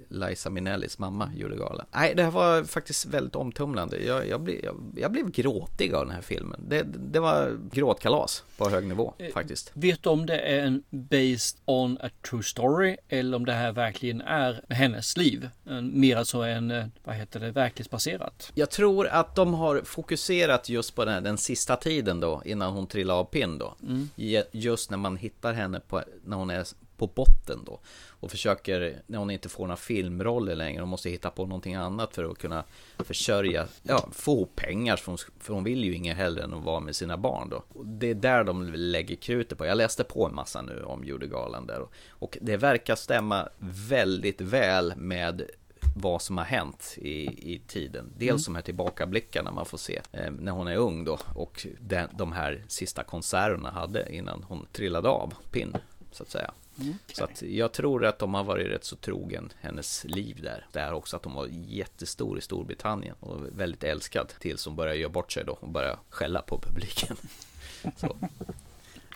S3: Liza Minnellis mamma gjorde galen. Nej, det här var faktiskt väldigt omtumlande. Jag, jag, blev, jag, jag blev gråtig av den här filmen. Det, det var gråtkalas på hög nivå eh, faktiskt.
S2: Vet du om det är en based on a true story eller om det här verkligen är hennes liv? Mer alltså en, eh, vad heter det, verklighetsbaserat?
S3: Jag tror att de har fokuserat just på den, den sista tiden då, innan hon trillade av pinn då. Mm. Just när man hittar henne på, när hon är på botten då. Och försöker, när hon inte får några filmroller längre, hon måste hitta på någonting annat för att kunna försörja, ja, få pengar. För hon, för hon vill ju inget hellre än att vara med sina barn då. Och det är där de lägger krutet på. Jag läste på en massa nu om Judegalan där. Och, och det verkar stämma väldigt väl med vad som har hänt i, i tiden. Dels mm. de här tillbakablickarna man får se eh, när hon är ung då och den, de här sista konserterna hade innan hon trillade av pinn så att säga. Mm. Så att jag tror att de har varit rätt så trogen hennes liv där. Det är också att hon var jättestor i Storbritannien och väldigt älskad tills hon började göra bort sig då och började skälla på publiken. Så.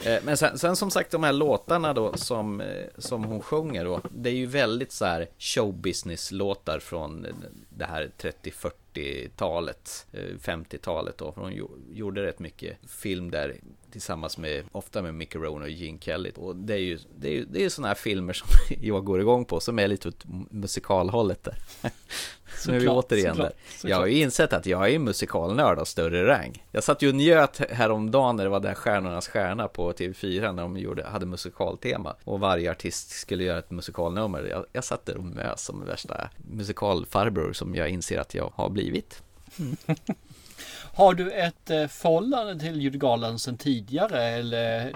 S3: Eh, men sen, sen, som sagt de här låtarna då som, eh, som hon sjunger då Det är ju väldigt så här showbusiness låtar från det här 30-40-talet 50-talet eh, då Hon gjorde rätt mycket film där tillsammans med, ofta med Mick Rowan och Gene Kelly. Och det är ju, det är ju, det är sådana här filmer som jag går igång på, som är lite åt musikalhållet där. Så är vi återigen där. Jag har ju insett att jag är musikalnörd av större rang. Jag satt ju och njöt häromdagen när det var där Stjärnornas stjärna på TV4 när de gjorde, hade musikaltema. Och varje artist skulle göra ett musikalnummer. Jag, jag satt där och mös som värsta musikalfarbror som jag inser att jag har blivit. Mm.
S2: Har du ett eh, förhållande till Djurgården sedan tidigare eller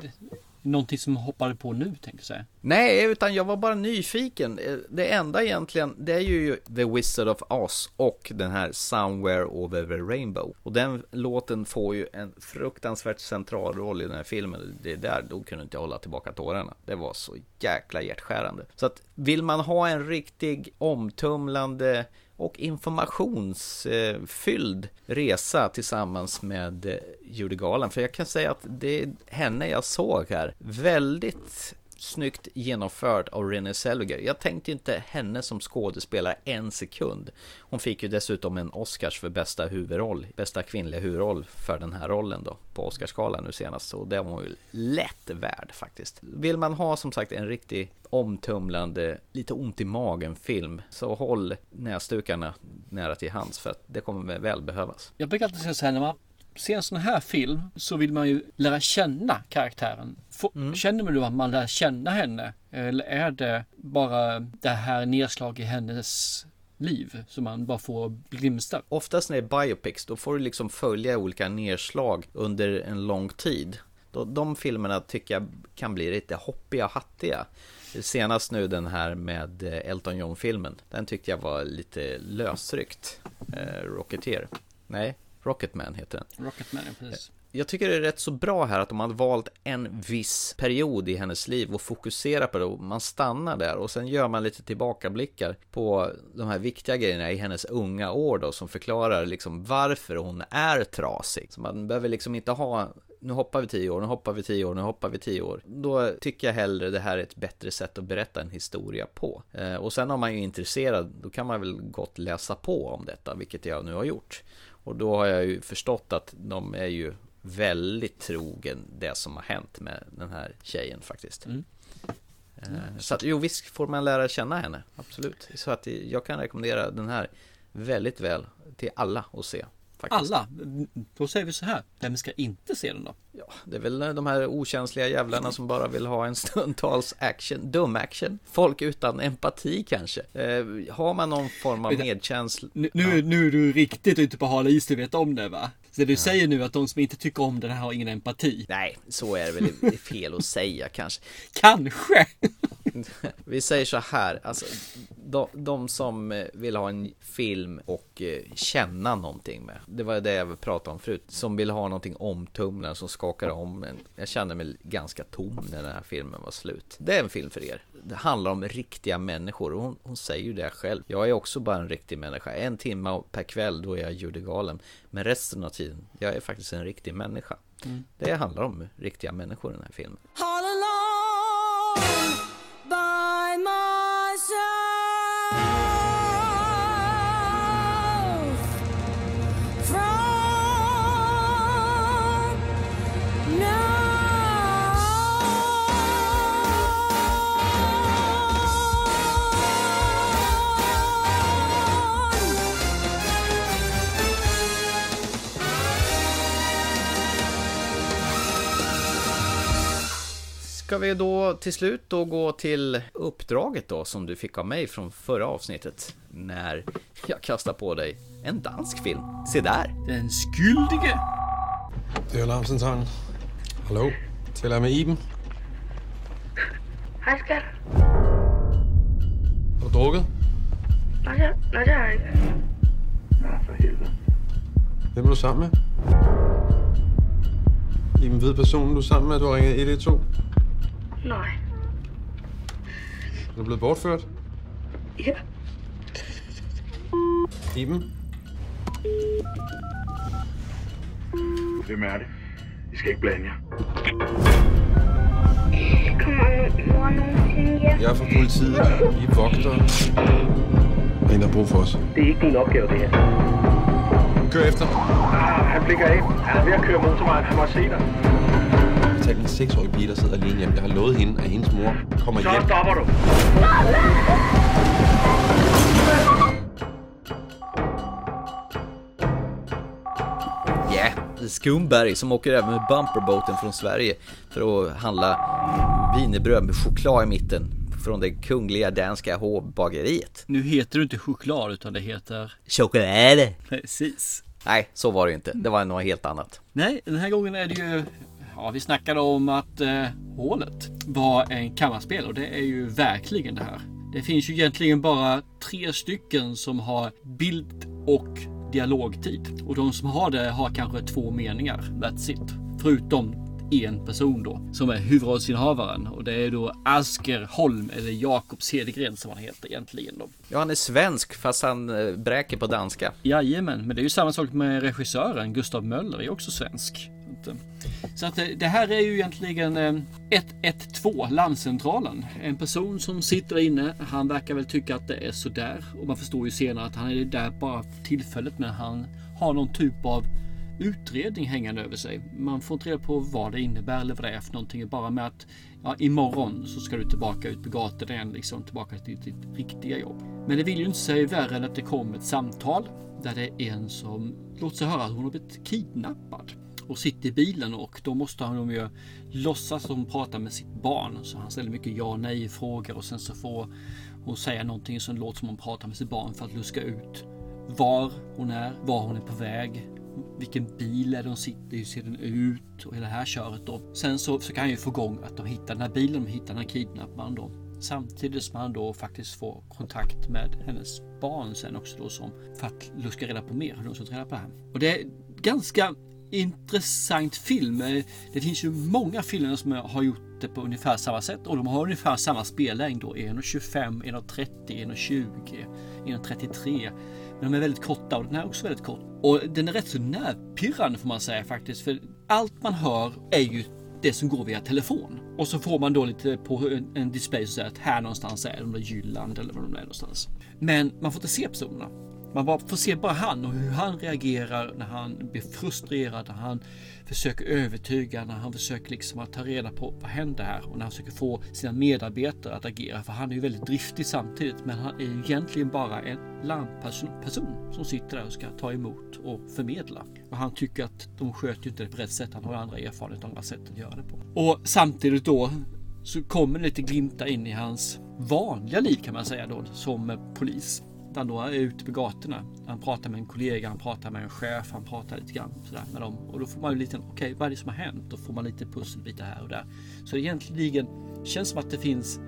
S2: någonting som hoppade på nu tänkte jag säga?
S3: Nej, utan jag var bara nyfiken. Eh, det enda egentligen, det är ju The Wizard of Oz och den här Somewhere Over the Rainbow. Och den låten får ju en fruktansvärt central roll i den här filmen. Det där, då kunde inte jag hålla tillbaka tårarna. Det var så jäkla hjärtskärande. Så att vill man ha en riktig omtumlande och informationsfylld resa tillsammans med Judy Garland. För jag kan säga att det är henne jag såg här. Väldigt snyggt genomförd av Renée Zellweger. Jag tänkte inte henne som skådespelare en sekund. Hon fick ju dessutom en Oscars för bästa huvudroll, bästa kvinnliga huvudroll för den här rollen då på Oscarsgalan nu senast. Och det var hon ju lätt värd faktiskt. Vill man ha som sagt en riktig omtumlande, lite ont i magen film så håll näsdukarna nära till hands för att det kommer väl behövas.
S2: Jag brukar alltid säga så här när man ser en sån här film så vill man ju lära känna karaktären. mm. Känner man då att man lär känna henne? Eller är det bara det här nedslag i hennes liv som man bara får glimstar?
S3: Oftast när det är biopics då får du liksom följa olika nedslag under en lång tid. De filmerna tycker jag kan bli lite hoppiga och hattiga. Senast nu den här med Elton John-filmen. Den tyckte jag var lite lösryckt. Eh, Rocketeer. Nej, Rocketman heter den.
S2: Rocketman, ja, precis.
S3: Jag tycker det är rätt så bra här att de har valt en viss period i hennes liv och fokuserar på det och man stannar där och sen gör man lite tillbakablickar på de här viktiga grejerna i hennes unga år då som förklarar liksom varför hon är trasig. Så man behöver liksom inte ha nu hoppar vi tio år, nu hoppar vi tio år, nu hoppar vi tio år. Då tycker jag hellre det här är ett bättre sätt att berätta en historia på. Eh, och sen om man är intresserad, då kan man väl gott läsa på om detta, vilket jag nu har gjort. Och då har jag ju förstått att de är ju väldigt trogen det som har hänt med den här tjejen faktiskt. Mm. Mm. Så att jo, visst får man lära känna henne, absolut. Så att jag kan rekommendera den här väldigt väl till alla att se. Faktiskt.
S2: Alla. Då säger vi så här. Vem ska inte se den då?
S3: Ja, det är väl de här okänsliga jävlarna som bara vill ha en stundtals action, dum action. Folk utan empati kanske. Eh, har man någon form av medkänsla?
S2: Nu, nu, nu är du riktigt ute på hal is, du vet om det va? Så du säger nu att de som inte tycker om den här har ingen empati?
S3: Nej, så är det väl det är fel att säga kanske.
S2: Kanske!
S3: Vi säger så här, alltså de, de som eh, vill ha en film och eh, känna någonting med. Det var det jag pratade om förut. Som vill ha någonting omtumlande som skakar om. Men jag kände mig ganska tom när den här filmen var slut. Det är en film för er. Det handlar om riktiga människor och hon, hon säger ju det själv. Jag är också bara en riktig människa. En timme per kväll då är jag judegalen. Men resten av tiden, jag är faktiskt en riktig människa. Mm. Det handlar om riktiga människor i den här filmen. Ska vi då till slut då gå till uppdraget då som du fick av mig från förra avsnittet när jag kastar på dig en dansk film. Se där!
S2: Den skyldige!
S11: Det alarmcentralen. Hallo? Taler jeg med Iben?
S12: Hej skat.
S11: Har du drukket?
S12: Nej, det, nej, det har jeg ikke.
S11: Ja, for helvede. Hvem er du sammen med? Iben ved personen, du er sammen med, du har ringet 112.
S12: Nej.
S11: Er du blevet bortført?
S12: Ja.
S11: Iben?
S13: Hvem er det? I skal ikke blande jer.
S12: Kommer mor nogensinde hjem?
S11: Jeg er fra politiet. Vi er vogtere. Der er en, der har brug for os.
S13: Det er ikke din opgave, det her.
S11: Kør efter.
S13: Ah, han blikker af. Han er ved at køre motorvejen. Han må se dig.
S11: Jeg har talt en seksårig pige, der sidder alene hjemme. Jeg har lovet hende, at hendes mor kommer
S13: Så
S11: hjem.
S13: stopper du.
S3: Ja, Skumberg som åker även med bumperboaten från Sverige för att handla wienerbröd med choklad i mitten från det kungliga danska hovbageriet.
S2: Nu heter det inte choklad utan det heter...
S3: Choklad!
S2: Precis.
S3: Nej, så var det inte. Det var något helt annat.
S2: Nej, den här gången är det ju... Ja, vi snackade om att eh, hålet var en kammarspel och det är ju verkligen det här. Det finns ju egentligen bara tre stycken som har bild och dialogtid. Och de som har det har kanske två meningar. That's it. Förutom en person då som är huvudrollsinnehavaren och det är då Asker Holm eller Jakob Cedergren som han heter egentligen då.
S3: Ja, han är svensk fast han eh, bräker på danska.
S2: Jajamän, men det är ju samma sak med regissören Gustav Möller är också svensk. Eh, så att eh, det här är ju egentligen eh, 112 Larmcentralen. En person som sitter inne. Han verkar väl tycka att det är sådär och man förstår ju senare att han är där bara tillfället men han har någon typ av utredning hängande över sig. Man får inte reda på vad det innebär eller vad det är för någonting. Bara med att ja, imorgon så ska du tillbaka ut på gatan igen, liksom tillbaka till ditt riktiga jobb. Men det vill ju inte säga värre än att det kommer ett samtal där det är en som låter sig höra att hon har blivit kidnappad och sitter i bilen och då måste han ju låtsas som pratar med sitt barn. Så han ställer mycket ja och nej frågor och sen så får hon säga någonting som låter som hon pratar med sitt barn för att luska ut var hon är, var hon är på väg, vilken bil är det hon sitter i, hur ser den ut och hela det här köret då. Sen så försöker han ju få igång att de hittar den här bilen, de hittar den här kidnapparen då. Samtidigt som han då faktiskt får kontakt med hennes barn sen också då som för att luska reda på mer hur de ska ta reda på det här. Och det är ganska intressant film. Eh, det finns ju många filmer som har gjort det på ungefär samma sätt och de har ungefär samma spellängd då. 1.25, 1.30, 1.20, 1.33. Men de är väldigt korta och den här är också väldigt kort. Och den är rätt så nervpirrande får man säga faktiskt. För allt man hör är ju det som går via telefon. Och så får man då lite på en, en display så att här någonstans är de där Jylland eller vad de är någonstans. Men man får inte se personerna. Man bara får se bara han och hur han reagerar när han blir frustrerad, när han försöker övertyga, när han försöker liksom att ta reda på vad händer här och när han försöker få sina medarbetare att agera. För han är ju väldigt driftig samtidigt, men han är ju egentligen bara en larmperson som sitter där och ska ta emot och förmedla. Och han tycker att de sköter ju inte det på rätt sätt. Han har andra erfarenheter och andra sätt att göra det på. Och samtidigt då så kommer det lite glimta in i hans vanliga liv kan man säga då som polis. Han då är ute på gatorna. Han pratar med en kollega, han pratar med en chef, han pratar lite grann sådär med dem. Och då får man ju lite, okej okay, vad är det som har hänt? Då får man lite pusselbitar här och där. Så egentligen känns som att det finns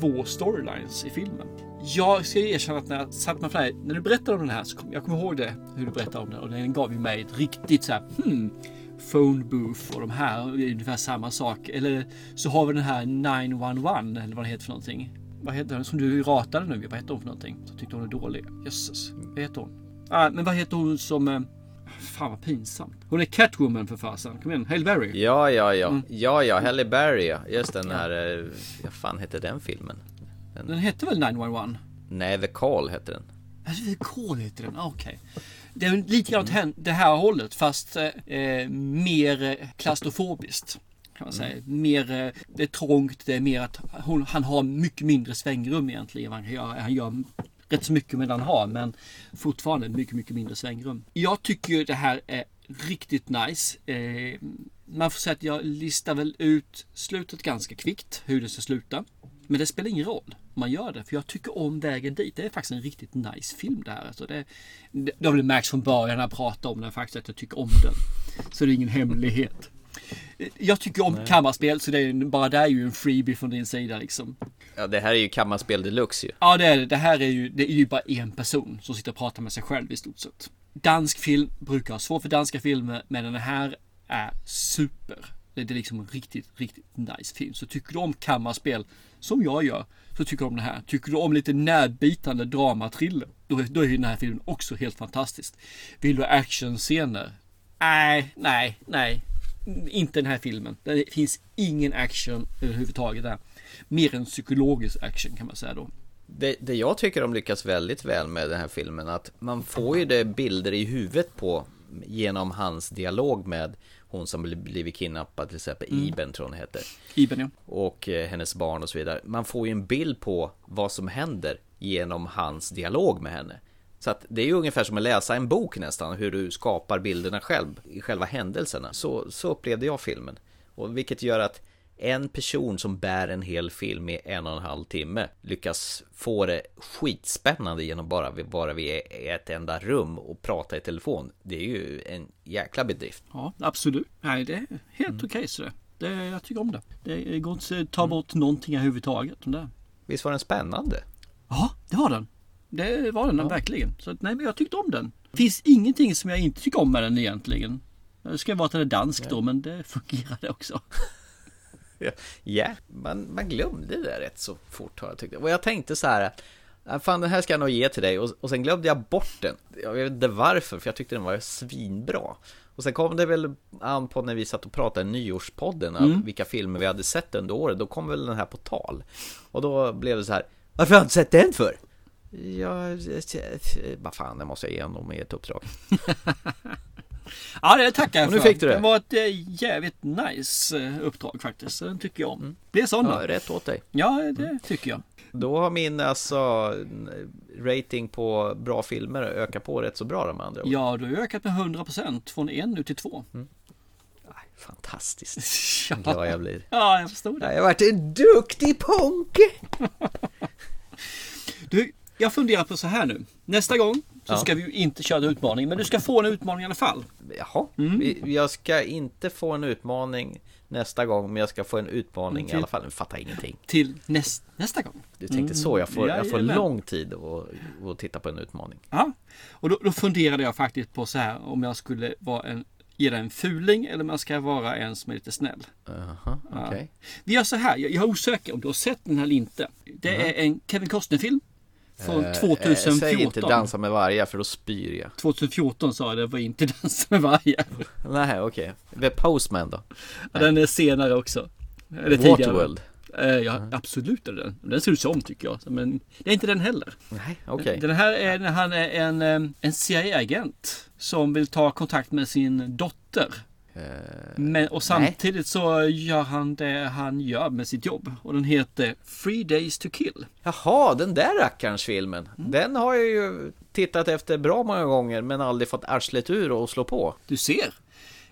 S2: två storylines i filmen. Jag ska erkänna att när jag satt med för när du berättade om den här så kom, jag kommer ihåg det, hur du berättade om den och den gav ju mig ett riktigt så här, hmm, phone booth och de här är ungefär samma sak. Eller så har vi den här 911 eller vad det heter för någonting. Vad heter den som du ratade nu? Vad heter hon för någonting? Så tyckte hon är dålig. Jösses. Vad heter hon? Ah, men vad heter hon som... Eh, fan vad pinsamt. Hon är Catwoman för fasen. Kom igen, Halle Berry.
S3: Ja, ja, ja. Mm. Ja, ja, Halle Berry ja. Just den här... Eh, vad fan heter den filmen?
S2: Den, den hette väl 911?
S3: Nej, The Call heter den.
S2: Alltså, The Call heter den, okej. Okay. Det är lite grann åt det här hållet fast eh, mer klaustrofobiskt. Kan man säga. Mm. Mer, eh, det är trångt, det är mer att hon, han har mycket mindre svängrum egentligen. Han gör, han gör rätt så mycket med han har men fortfarande mycket, mycket mindre svängrum. Jag tycker det här är riktigt nice. Eh, man får säga att jag listar väl ut slutet ganska kvickt, hur det ska sluta. Men det spelar ingen roll om man gör det, för jag tycker om vägen dit. Det är faktiskt en riktigt nice film det här. Alltså det, det har väl märkts från början när jag pratar om den faktiskt att jag tycker om den. Så det är ingen hemlighet. Jag tycker om Nej. kammarspel så det är bara det är ju en freebie från din sida liksom.
S3: Ja det här är ju kammarspel deluxe ju.
S2: Ja det är det. Det här är ju, det är ju bara en person som sitter och pratar med sig själv i stort sett. Dansk film brukar ha svårt för danska filmer men den här är super. Det är liksom en riktigt, riktigt nice film. Så tycker du om kammarspel som jag gör så tycker du om den här. Tycker du om lite närbitande dramatriller då, då är den här filmen också helt fantastisk. Vill du actionscener? Nej, nej, nej. Inte den här filmen. Det finns ingen action överhuvudtaget där. Mer än psykologisk action kan man säga då.
S3: Det, det jag tycker de lyckas väldigt väl med den här filmen att man får ju det bilder i huvudet på genom hans dialog med hon som blivit kidnappad till exempel, mm. Iben tror hon heter.
S2: Iben ja.
S3: Och eh, hennes barn och så vidare. Man får ju en bild på vad som händer genom hans dialog med henne. Så att det är ju ungefär som att läsa en bok nästan, hur du skapar bilderna själv i själva händelserna. Så, så upplevde jag filmen. Och vilket gör att en person som bär en hel film i en och en halv timme lyckas få det skitspännande genom bara bara vi är i ett enda rum och prata i telefon. Det är ju en jäkla bedrift.
S2: Ja, absolut. Nej, det är helt mm. okej okay, det. det. Jag tycker om det. Det går inte att ta bort mm. någonting överhuvudtaget. Det.
S3: Visst var den spännande?
S2: Ja, det var den. Det var den ja. verkligen. Så nej, men jag tyckte om den. Det finns ingenting som jag inte tycker om med den egentligen. Det ska vara att den är dansk då, men det fungerade också.
S3: Ja, man, man glömde det rätt så fort har jag tyckt. Och jag tänkte så här, fan den här ska jag nog ge till dig. Och, och sen glömde jag bort den. Jag vet inte varför, för jag tyckte den var svinbra. Och sen kom det väl an på när vi satt och pratade i nyårspodden, mm. vilka filmer vi hade sett under året. Då kom väl den här på tal. Och då blev det så här, varför har jag inte sett den för? Ja, vad fan, det måste jag ge honom i ett uppdrag.
S2: Ja, det tackar jag
S3: för. nu fick du det.
S2: Det var ett äh, jävligt nice äh, uppdrag faktiskt. Den tycker jag om. Mm. Blir sån
S3: ja, rätt åt dig.
S2: Ja, det mm. tycker jag.
S3: Då har min alltså rating på bra filmer ökat på rätt så bra de andra
S2: Ja, du har ökat med 100% från en nu till två. Mm.
S3: Fantastiskt. ja. glad jag blir.
S2: Ja, jag förstod det.
S3: Jag har varit en duktig ponke.
S2: du, jag funderar på så här nu. Nästa gång så ja. ska vi ju inte köra utmaning, men du ska få en utmaning i alla fall.
S3: Jaha, mm. jag ska inte få en utmaning nästa gång, men jag ska få en utmaning till, i alla fall. Jag fattar ingenting.
S2: Till näst, nästa gång?
S3: Du tänkte mm. så, jag får, jag får lång tid att, att titta på en utmaning.
S2: Ja, och då, då funderade jag faktiskt på så här om jag skulle vara en ge dig en fuling eller jag ska vara en som är lite snäll.
S3: Aha, okay. ja.
S2: Vi gör så här, jag, jag är osäker om du har sett den här eller inte. Det uh -huh. är en Kevin Costner-film. Från 2014. Eh, säg
S3: inte dansa med vargar för då spyr jag.
S2: 2014 sa jag det var inte dansa med vargar.
S3: Nej okej. Okay. The Postman då?
S2: Ja, den är senare också.
S3: Eller Waterworld.
S2: Eh, ja, absolut är den. Den ser ut som tycker jag. Men det är inte den heller.
S3: Nej, okej.
S2: Den här är när han är en, eh, en CIA-agent som vill ta kontakt med sin dotter. Men, och samtidigt så gör han det han gör med sitt jobb. Och den heter Three Days to Kill.
S3: Jaha, den där rackarns filmen.
S2: Mm.
S3: Den har jag ju tittat efter bra många gånger men aldrig fått arslet ur och slå på.
S2: Du ser.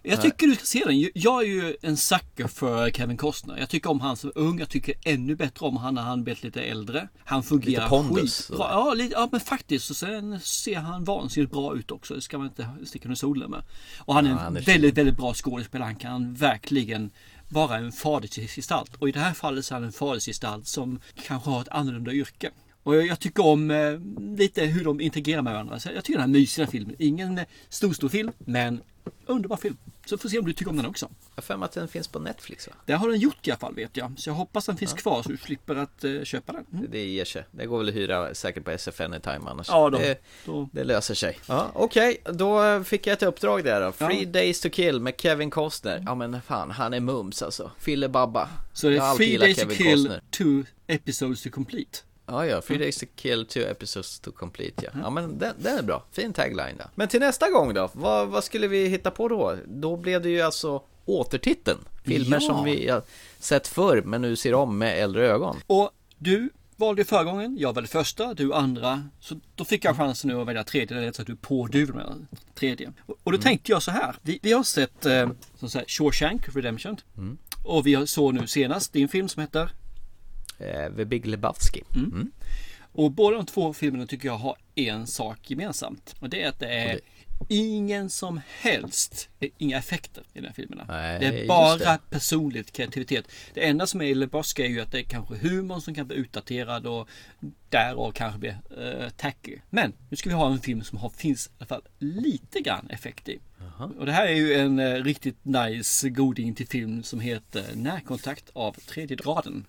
S2: Jag tycker du ska se den. Jag är ju en sucker för Kevin Costner. Jag tycker om han som ung. Jag tycker ännu bättre om han när han blivit lite äldre. Han fungerar
S3: Lite pondus,
S2: skitbra. Ja, lite, ja, men faktiskt. Och sen ser han vansinnigt bra ut också. Det ska man inte sticka under solen med. Och han är
S3: Ja,
S2: en
S3: han är fin.
S2: väldigt, väldigt bra skådespelare. Han kan verkligen vara en fadersgestalt. Och i det här fallet så är han en fadersgestalt som kanske har ett annorlunda yrke. Och jag tycker om eh, lite hur de integrerar med varandra. Så jag tycker den här mysiga filmen. Ingen stor, stor film, men underbar film. Så får se om du tycker om den också.
S3: Jag har att den finns på Netflix va?
S2: Det har den gjort i alla fall vet jag. Så jag hoppas den finns kvar så du slipper att eh, köpa den. Mm.
S3: Det ger sig. Det går väl att hyra säkert på SF Anytime annars.
S2: Ja, då.
S3: det,
S2: Då-
S3: det löser sig. Ja, Okej, då fick jag ett uppdrag där då. Three Days to Kill med Kevin Costner. Ja men fan, han är mums alltså. Fille Babba.
S2: Så det är
S3: gillat
S2: Days to Kill,
S3: Costner.
S2: two episodes to complete.
S3: Ja, ja. Three Days to Kill, two episodes to complete, ja. Ja, men den, den är bra. Fin tagline då. Men till nästa gång då? Vad, vad skulle vi hitta på då? Då blev det ju alltså återtiteln. Filmer
S2: Ja.
S3: som vi har sett förr, men nu ser om med äldre ögon.
S2: Och du valde förra gången, jag valde första, du andra. Så då fick jag chansen nu att välja tredje, det är så att du är påduvad med tredje. Och, och då tänkte jag så här, vi, vi har sett eh, som sagt, Shawshank Redemption. Och vi såg nu senast din film som heter
S3: Eh, The Big Lebowski. Mm.
S2: Och båda de två filmerna tycker jag har en sak gemensamt. Och det är att det är ingen som helst, inga effekter i de här filmerna.
S3: Nej,
S2: det är bara
S3: det.
S2: personligt kreativitet. Det enda som är i Lebowski är ju att det är kanske humorn som kan bli utdaterad och därav kanske blir uh, tacky. Men nu ska vi ha en film som har, finns i alla fall lite grann effekt i. Och det här är ju en eh, riktigt nice goding till film som heter Närkontakt av tredje graden.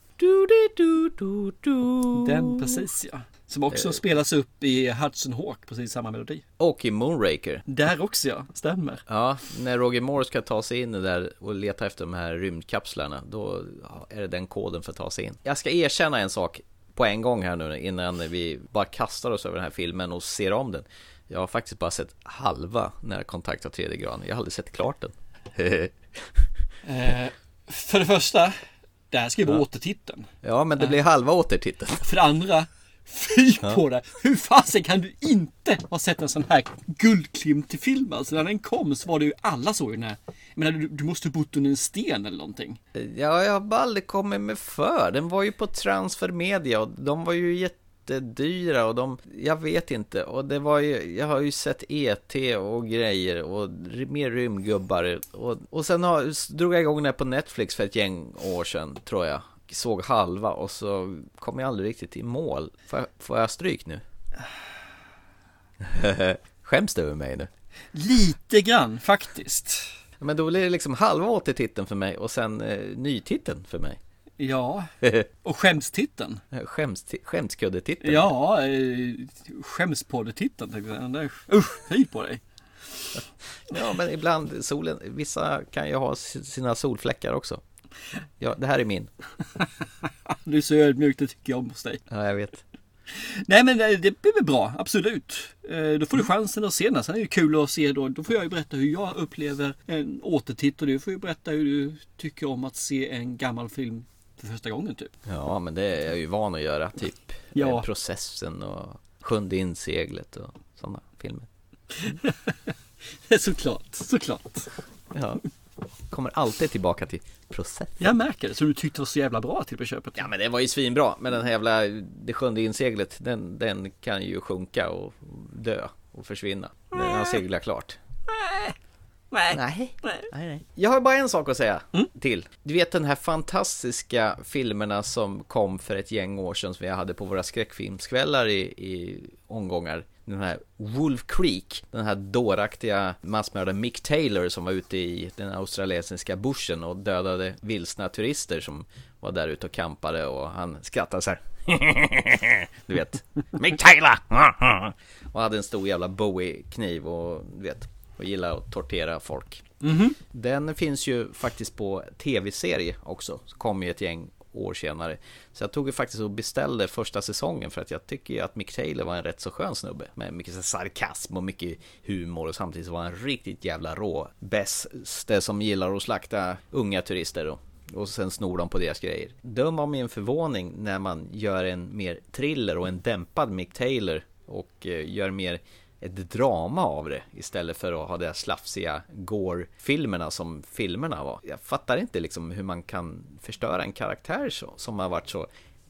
S2: Den precis ja. Som också
S3: Eh.
S2: spelas upp i Hudson Hawk, precis samma melodi.
S3: Och i Moonraker.
S2: Där också ja, stämmer.
S3: Ja, när Roger Moore ska ta sig in där och leta efter de här rymdkapslarna, då är det den koden för att ta sig in. Jag ska erkänna en sak på en gång här nu innan vi bara kastar oss över den här filmen och ser om den. Jag har faktiskt bara sett halva när kontakt av tredje graden. Jag har aldrig sett klart den.
S2: Eh, för det första, det här ska vara
S3: Ja.
S2: återtiteln.
S3: ja, men det blir halva återtiteln.
S2: För det andra, fy
S3: Ja.
S2: på det. Hur fasen kan du inte ha sett en sån här guldklimp till film? Alltså när den kom så var det ju alla såg den här. Menar, du, du måste ha bott under en sten eller någonting.
S3: Ja, jag har bara aldrig kommit med för. Den var ju på Transfer Media och de var ju jättedyra och de, jag vet inte. Och det var ju, jag har ju sett ET och grejer och mer rymdgubbar. Och, och sen har, drog jag igång här på Netflix för ett gäng år sedan, tror jag. Såg halva och så kom jag aldrig riktigt i mål. Får jag, får jag stryk nu? Skäms du över mig nu?
S2: Lite grann faktiskt.
S3: Men då blir det liksom halva återtiteln för mig och sen eh, nytiteln för mig.
S2: Ja, och skämstiteln.
S3: Skäms, skämskuddetiteln.
S2: Ja, eh, skämspoddetiteln tänkte jag. Där- Usch, hej på dig.
S3: Ja, men ibland solen, vissa kan ju ha sina solfläckar också. Ja, det här är min.
S2: Du är så ödmjuk, det tycker jag om hos dig.
S3: Ja, jag vet.
S2: Nej men det, det blir väl bra, absolut. Eh, Då får du chansen att se den. Sen är det kul att se då. Då får jag ju berätta hur jag upplever en återtitt och du får ju berätta hur du tycker om att se en gammal film för första gången typ.
S3: Ja, men det är jag ju van att göra, typ.
S2: Ja.
S3: Eh, Processen och Sjunde inseglet och sådana filmer.
S2: såklart, såklart.
S3: Ja. Kommer alltid tillbaka till process.
S2: Jag märker det, så du tyckte det var så jävla bra till på köpet.
S3: Ja men det var ju svinbra, men den här jävla Det sjunde inseglet, den, den kan ju sjunka och dö och försvinna. Den har seglat klart.
S2: Nej.
S3: Nej. nej. Jag har bara en sak att säga till. Du vet den här fantastiska filmerna som kom för ett gäng år sedan som vi hade på våra skräckfilmskvällar i, i omgångar. Den här Wolf Creek, den här dåraktiga massmördaren Mick Taylor som var ute i den australiensiska bushen och dödade vilsna turister som var där ute och kampade och han skrattade så här. Du vet, Mick Taylor! och hade en stor jävla Bowie-kniv och du vet, och gillade att tortera folk.
S2: Mhm.
S3: Den finns ju faktiskt på tv-serie också. Så kom ju ett gäng år senare. Så jag tog ju faktiskt och beställde första säsongen för att jag tycker ju att Mick Taylor var en rätt så skön snubbe. Med mycket sarkasm och mycket humor och samtidigt var han riktigt jävla rå. Bäste som gillar att slakta unga turister då. Och sen snor de på deras grejer. Döm av min förvåning när man gör en mer thriller och en dämpad Mick Taylor och eh, gör mer ett drama av det istället för att ha de här slafsiga gore-filmerna som filmerna var. Jag fattar inte liksom hur man kan förstöra en karaktär så, som har varit så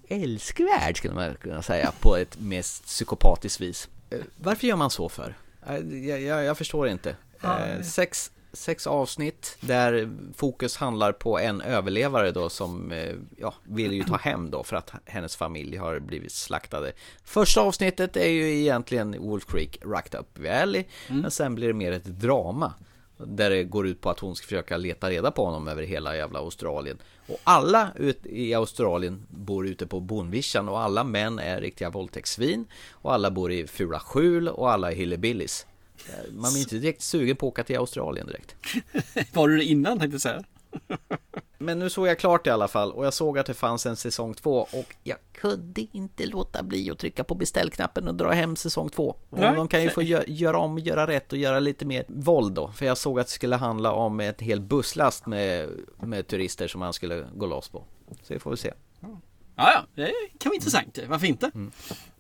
S3: älskvärd skulle man kunna säga på ett mest psykopatiskt vis. Eh, Varför gör man så för? Eh, Jag, jag, jag förstår inte. Eh, sex, sex avsnitt där fokus handlar på en överlevare då som eh, ja, vill ju ta hem då för att hennes familj har blivit slaktade. Första avsnittet är ju egentligen Wolf Creek Rocked Up Valley men sen blir det mer ett drama. Där det går ut på att hon ska försöka leta reda på honom över hela jävla Australien. Och alla ut i Australien bor ute på bondvischan och alla män är riktiga våldtäktssvin. Och alla bor i fula skjul och alla är hillebillys. Eh, Man är inte direkt sugen på att åka till Australien direkt.
S2: Var du det innan tänkte jag säga?
S3: Men nu såg jag klart i alla fall och jag såg att det fanns en säsong två och jag kunde inte låta bli att trycka på beställknappen och dra hem säsong två. De kan ju få gö- göra om, göra rätt och göra lite mer våld då. För jag såg att det skulle handla om ett hel busslast med, med turister som man skulle gå loss på. Så det får vi se.
S2: Ja, ja, det kan vara intressant. Varför inte?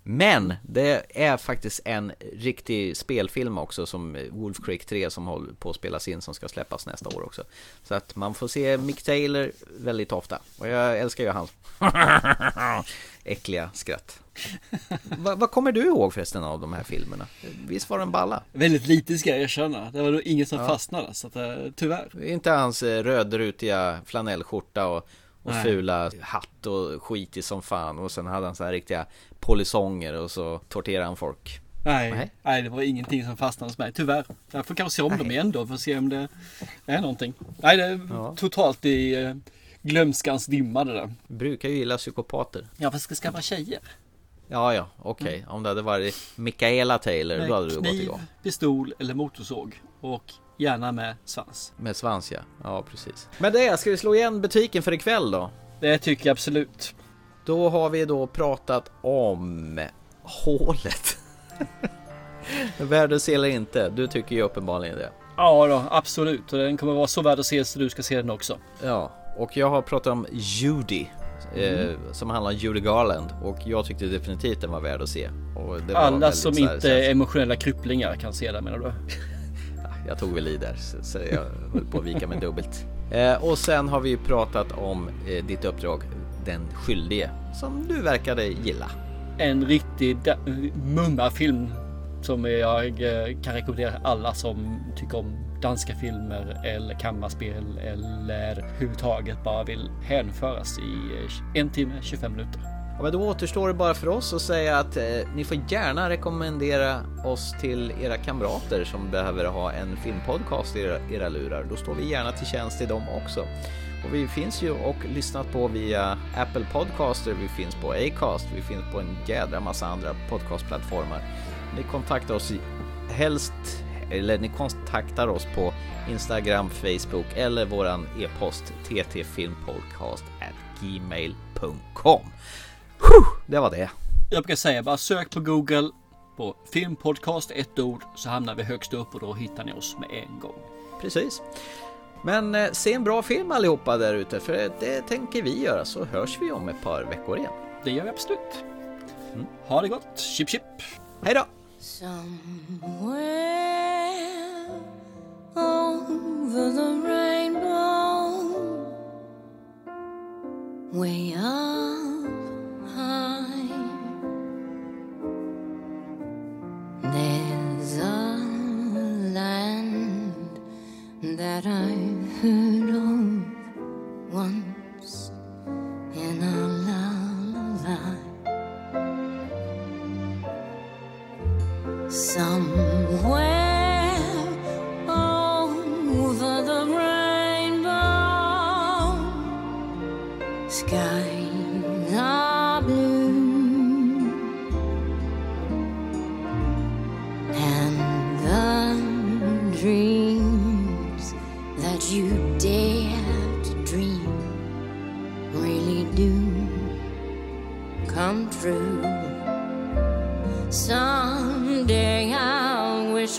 S3: Men det är faktiskt en riktig spelfilm också som Wolf Creek 3 som håller på att spelas in som ska släppas nästa år också. Så att man får se Mick Taylor väldigt ofta. Och jag älskar ju hans äckliga skratt. Va, vad kommer du ihåg förresten av de här filmerna? Visst var den balla?
S2: Väldigt lite ska jag erkänna. Det var nog ingen som
S3: Ja.
S2: fastnade. Så att, eh, tyvärr.
S3: Inte hans eh, rödrutiga flanellskjorta och, och
S2: Nej.
S3: fula hatt och skitig som fan. Och sen hade han så här riktiga polisonger och så torterade han folk.
S2: Nej,
S3: Nej.
S2: nej, det var ingenting som fastnade hos mig. Tyvärr. Jag får kanske se om dem igen då för att se om det är någonting. Nej, det är
S3: Ja.
S2: totalt i eh, glömskans dimma det där.
S3: Brukar ju gilla psykopater.
S2: Ja, fast det ska vara tjejer.
S3: Ja, ja, okej. Om det hade varit Michaela Taylor, då hade du gått
S2: kniv,
S3: igång.
S2: pistol eller motorsåg. Och gärna med svans.
S3: Med svans, ja. Ja, precis. Men det, ska vi slå igen butiken för ikväll då?
S2: Det tycker jag absolut.
S3: Då har vi då pratat om hålet. Värd att se eller inte? Du tycker ju uppenbarligen det.
S2: Ja då, absolut. Och den kommer vara så värd att se så du ska se den också.
S3: Ja, och jag har pratat om Judy. Eh, som handlar om Judy Garland och jag tyckte definitivt den var värd att se. Och det var
S2: Alla som inte är emotionella krypplingar kan se den menar du?
S3: Jag tog väl i där, så, så jag höll på att vika mig dubbelt. Eh, och sen har vi ju pratat om eh, ditt uppdrag, Den skyldige, som du verkade gilla.
S2: En riktig mumma-film som jag eh, kan rekommendera alla som tycker om danska filmer eller kammarspel eller överhuvudtaget bara vill hänföras i eh, en timme 25 minuter.
S3: Ja, men då återstår det bara för oss att säga att eh, ni får gärna rekommendera oss till era kamrater som behöver ha en filmpodcast i era, era lurar. Då står vi gärna till tjänst i dem också. Och vi finns ju och lyssnat på via Apple Podcaster, vi finns på Acast, vi finns på en jädra massa andra podcastplattformar. Ni kontaktar oss helst, eller ni kontaktar oss på Instagram, Facebook eller våran e-post ttfilmpodcast gmail.com. Det var det.
S2: Jag brukar säga bara sök på Google på filmpodcast ett ord så hamnar vi högst upp och då hittar ni oss med en gång.
S3: Precis. Men eh, se en bra film allihopa där ute, för det tänker vi göra, så hörs vi om ett par veckor igen.
S2: Det gör vi absolut. Ha det gott. Chip chip.
S3: Hej då!
S14: Somewhere over the rainbow, way up there's a land that I've heard of